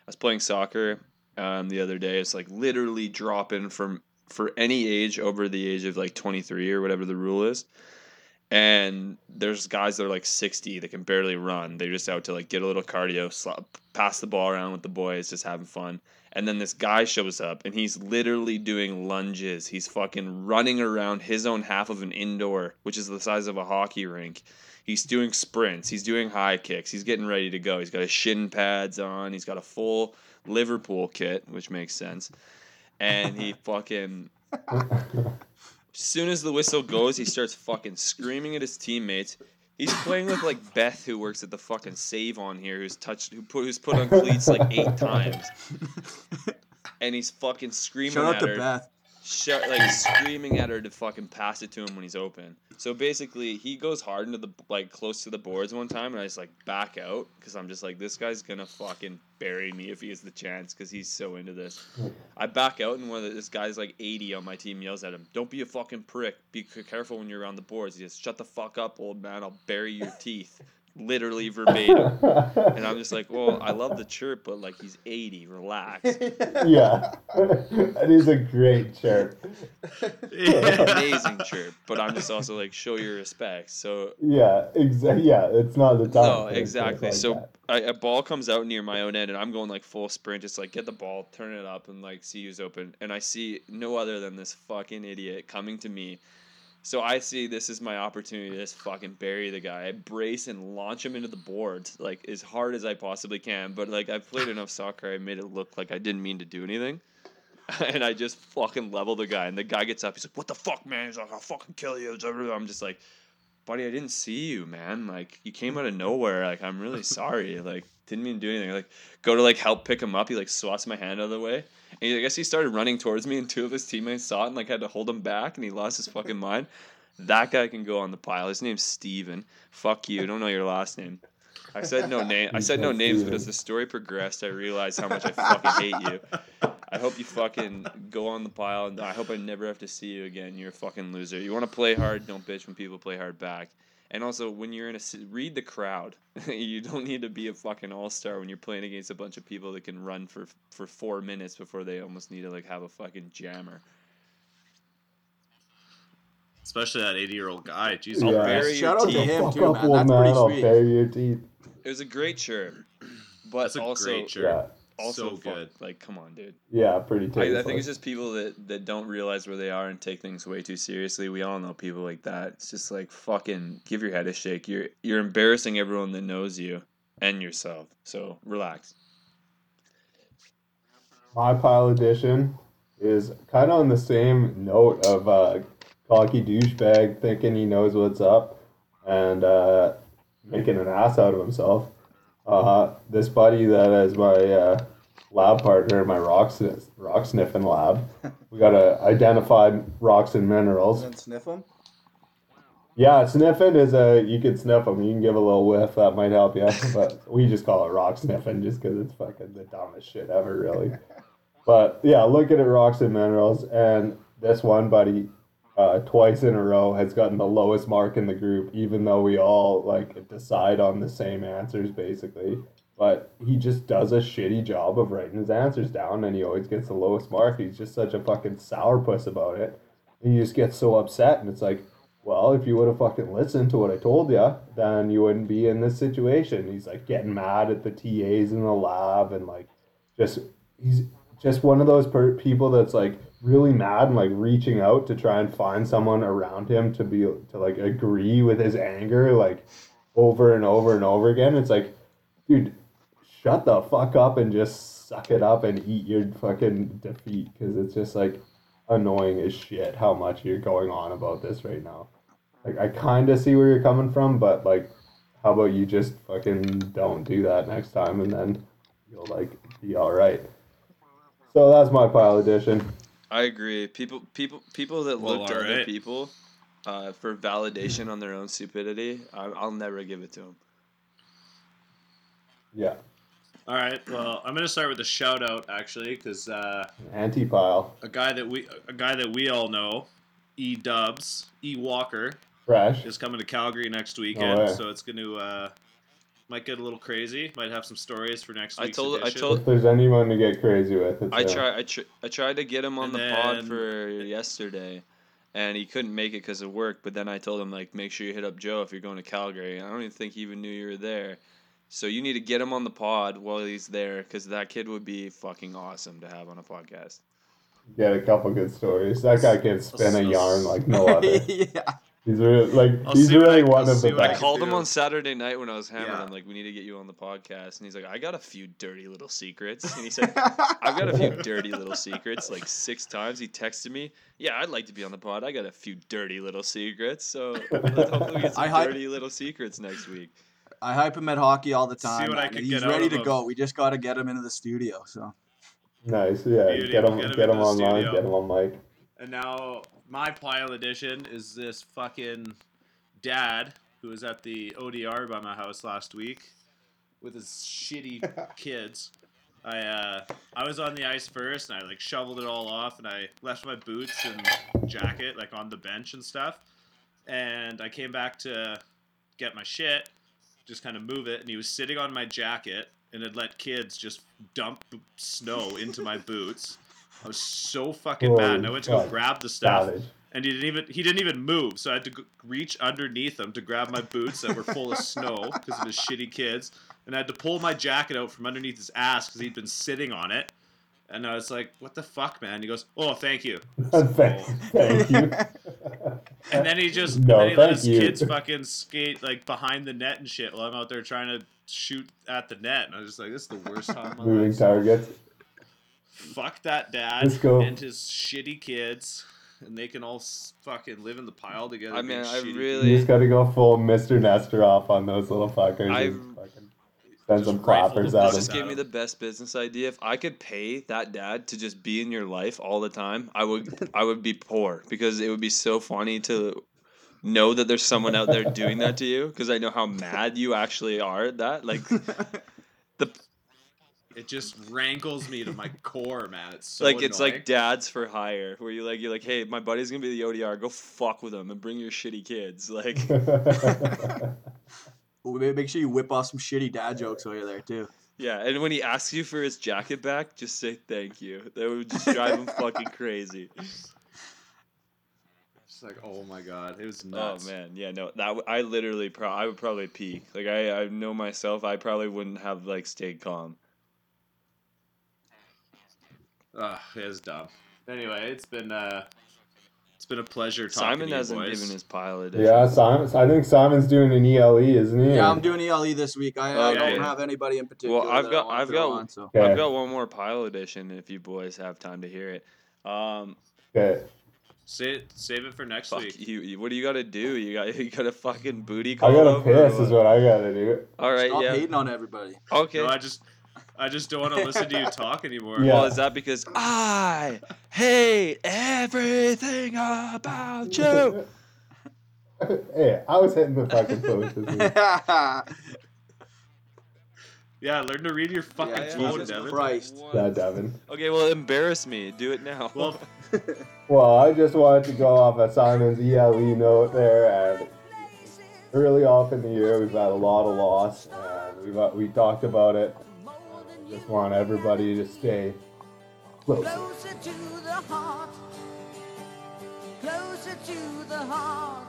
I was playing soccer um, the other day. It's like literally dropping from for any age over the age of like 23 or whatever the rule is. And there's guys that are like 60 that can barely run. They're just out to like get a little cardio, slap, pass the ball around with the boys, just having fun. And then this guy shows up and he's literally doing lunges. He's fucking running around his own half of an indoor, which is the size of a hockey rink. He's doing sprints. He's doing high kicks. He's getting ready to go. He's got his shin pads on. He's got a full Liverpool kit, which makes sense. And he fucking as soon as the whistle goes, he starts fucking screaming at his teammates. He's playing with like Beth, who works at the fucking save on here, who's touched, who put, who's put on cleats like eight times, and he's fucking screaming Shout out at to her, Beth. Like screaming at her to fucking pass it to him when he's open. So basically, he goes hard into the like close to the boards one time, and I just like back out because I'm just like, this guy's gonna fucking bury me if he has the chance because he's so into this. I back out, and one of the, this guy's like 80 on my team yells at him, "Don't be a fucking prick. Be careful when you're around the boards." He says, "Shut the fuck up, old man. I'll bury your teeth." Literally verbatim. And I'm just like, well, I love the chirp, but like he's 80. Relax. yeah, that is a great chirp. Amazing chirp, but I'm just also like, show your respect. So Yeah, exactly. Yeah, it's not the time. No, for a chirp exactly. like so that. I, a ball comes out near my own end, and I'm going like full sprint, just like get the ball, turn it up, and like see who's open. And I see no other than this fucking idiot coming to me. So I see this is my opportunity to just fucking bury the guy. I brace and launch him into the boards like as hard as I possibly can. But like I've played enough soccer, I made it look like I didn't mean to do anything. and I just fucking level the guy. And the guy gets up. He's like, "What the fuck, man?" He's like, "I'll fucking kill you." I'm just like, "Buddy, I didn't see you, man. Like, you came out of nowhere. Like, I'm really sorry. Like, didn't mean to do anything. Like, go to like help pick him up. He like swats my hand out of the way. And he, I guess he started running towards me, and two of his teammates saw it and like had to hold him back, and he lost his fucking mind. That guy can go on the pile. His name's Steven. Fuck you. Don't know your last name. I said no name. I said no names but as the story progressed. I realized how much I fucking hate you. I hope you fucking go on the pile, and I hope I never have to see you again. You're a fucking loser. You want to play hard, don't bitch when people play hard back. And also, when you're in a read the crowd. you don't need to be a fucking all star when you're playing against a bunch of people that can run for for four minutes before they almost need to like have a fucking jammer. Especially that 80 year old guy. Jesus I'll Yeah. bury Shout your out to teeth. him too, up, man. That's man. pretty I'll sweet. bury your teeth. It was a great shirt, but That's a also great shirt. Yeah, also So fuck- good. Like, come on, dude. yeah, pretty I. I think it's just people that, that don't realize where they are and take things way too seriously. We all know people like that. It's just like fucking give your head a shake. You're you're embarrassing everyone that knows you and yourself. So relax. My pile edition is kind of on the same note of uh, cocky douchebag thinking he knows what's up and uh, making an ass out of himself. Uh, this buddy that is my uh, lab partner, my rock, sniff, rock sniffing lab, we got to identify rocks and minerals. Then sniff them. Yeah, sniffing is a you can sniff them. You can give a little whiff. That might help you. But we just call it rock sniffing just because it's fucking the dumbest shit ever, really. But yeah, looking at rocks and minerals, and this one buddy, uh, twice in a row has gotten the lowest mark in the group, even though we all like decide on the same answers basically. But he just does a shitty job of writing his answers down, and he always gets the lowest mark. He's just such a fucking sourpuss about it, and you just get so upset, and it's like. Well, if you would have fucking listened to what I told you, then you wouldn't be in this situation. He's like getting mad at the TAs in the lab and like just he's just one of those per- people that's like really mad and like reaching out to try and find someone around him to be to like agree with his anger like over and over and over again. It's like, dude, shut the fuck up and just suck it up and eat your fucking defeat because it's just like annoying as shit how much you're going on about this right now. Like I kind of see where you're coming from, but like, how about you just fucking don't do that next time, and then you'll like be all right. So that's my pile edition. I agree. People, people, people that Well, look to other people uh, for validation on their own stupidity, I, I'll never give it to them. Yeah, All right. Well, I'm gonna start with a shout out actually, because uh, anti pile, a guy that we a guy that we all know, E Dubs, E Walker, fresh. is coming to Calgary next weekend. way. so it's gonna uh, might get a little crazy. Might have some stories for next I week's told- I told- If there's anyone to get crazy with, it's I him. try, I, tr- I tried to get him on And the pod for yesterday, and he couldn't make it because of work. But then I told him like, make sure you hit up Joe if you're going to Calgary. I don't even think he even knew you were there. So you need to get him on the pod while he's there, because that kid would be fucking awesome to have on a podcast. Get a couple good stories. That guy can spin a I'll- yarn like no other. yeah. He's really like oh, I'll he's see really I- one I'll of the what I I best. can called him on Saturday night when I was hammered. Yeah. I'm like, we need to get you on the podcast, and he's like, I got a few dirty little secrets, and he said, I've got a few dirty little secrets. Like six times he texted me, yeah, I'd like to be on the pod. I got a few dirty little secrets, so let's hopefully get some I hype- dirty little secrets next week. I hype him at hockey all the See time. what I can He's get ready to go. We just got to get him into the studio. So Nice, yeah. Beauty, Get him, we'll get get him him, into online, studio. get him on mic. And now my pile edition is this fucking dad who was at the ODR by my house last week with his shitty kids. I uh, I was on the ice first and I like shoveled it all off and I left my boots and jacket like on the bench and stuff. And I came back to get my shit, just kind of move it, and he was sitting on my jacket and had let kids just dump snow into my boots. I was so fucking mad. And I went to go Holy grab the stuff Savage. and he didn't even he didn't even move. So I had to g- reach underneath him to grab my boots that were full of snow because of his shitty kids, and I had to pull my jacket out from underneath his ass because he'd been sitting on it. And I was like, "What the fuck, man?" He goes, "Oh, thank you." thank, thank you. And then he just No, then he let his you. kids fucking skate like behind the net and shit while I'm out there trying to shoot at the net. And I was just like, "This is the worst time Moving life." Targets. Fuck that dad go. and his shitty kids, and they can all fucking live in the pile together. I mean, I shitty really- You just gotta go full Mr. Nestor off on those little fuckers. I- and fucking send Just some rifle clappers them at This them. just gave me the best business idea. If I could pay that dad to just be in your life all the time, I would I would be poor because it would be so funny to know that there's someone out there doing that to you because I know how mad you actually are at that. Like the It just rankles me to my core, man. It's so like it's like dads for hire where you like you're like, "Hey, my buddy's going to be the ODR. Go fuck with him and bring your shitty kids." Like make sure you whip off some shitty dad jokes while you're there too. yeah, and when he asks you for his jacket back, just say thank you. That would just drive him fucking crazy. It's like, oh my god, it was Oh man, yeah, no, that w- I literally pro- I would probably peak. Like I, I know myself, I probably wouldn't have like stayed calm. Ugh, it was dumb. Anyway, it's been uh, it's been a pleasure talking Simon to you hasn't boys. given his pile edition. yeah, Simon. I think Simon's doing an ELE, isn't he? Yeah, I'm doing ELE this week. I, I Okay. don't have anybody in particular. Well, I've that I got- wanna I've throw got- on, so. Okay. I've got one more pile edition if you boys have time to hear it. Um, Okay. Save, save it for next fuck week. you, you. What do you got to do? You got you got a fucking booty call. I gotta over or piss, is what? what I gotta do. All right, Stop yeah. hating on everybody. Okay. No, I just, I just don't want to listen to you talk anymore. Yeah. Well, is that because I hate everything about you? hey, I was hitting the fucking post this week. Yeah, learn to read your fucking Yeah, yeah. phone, Jesus Devin. Christ. Yeah, Devin. Okay, well, embarrass me. Do it now. Well, Well, I just wanted to go off of Simon's ELE note there, and early off in the year we've had a lot of loss, and we've uh, we talked about it. Just want everybody to stay close. Closer to the heart. Closer to the heart.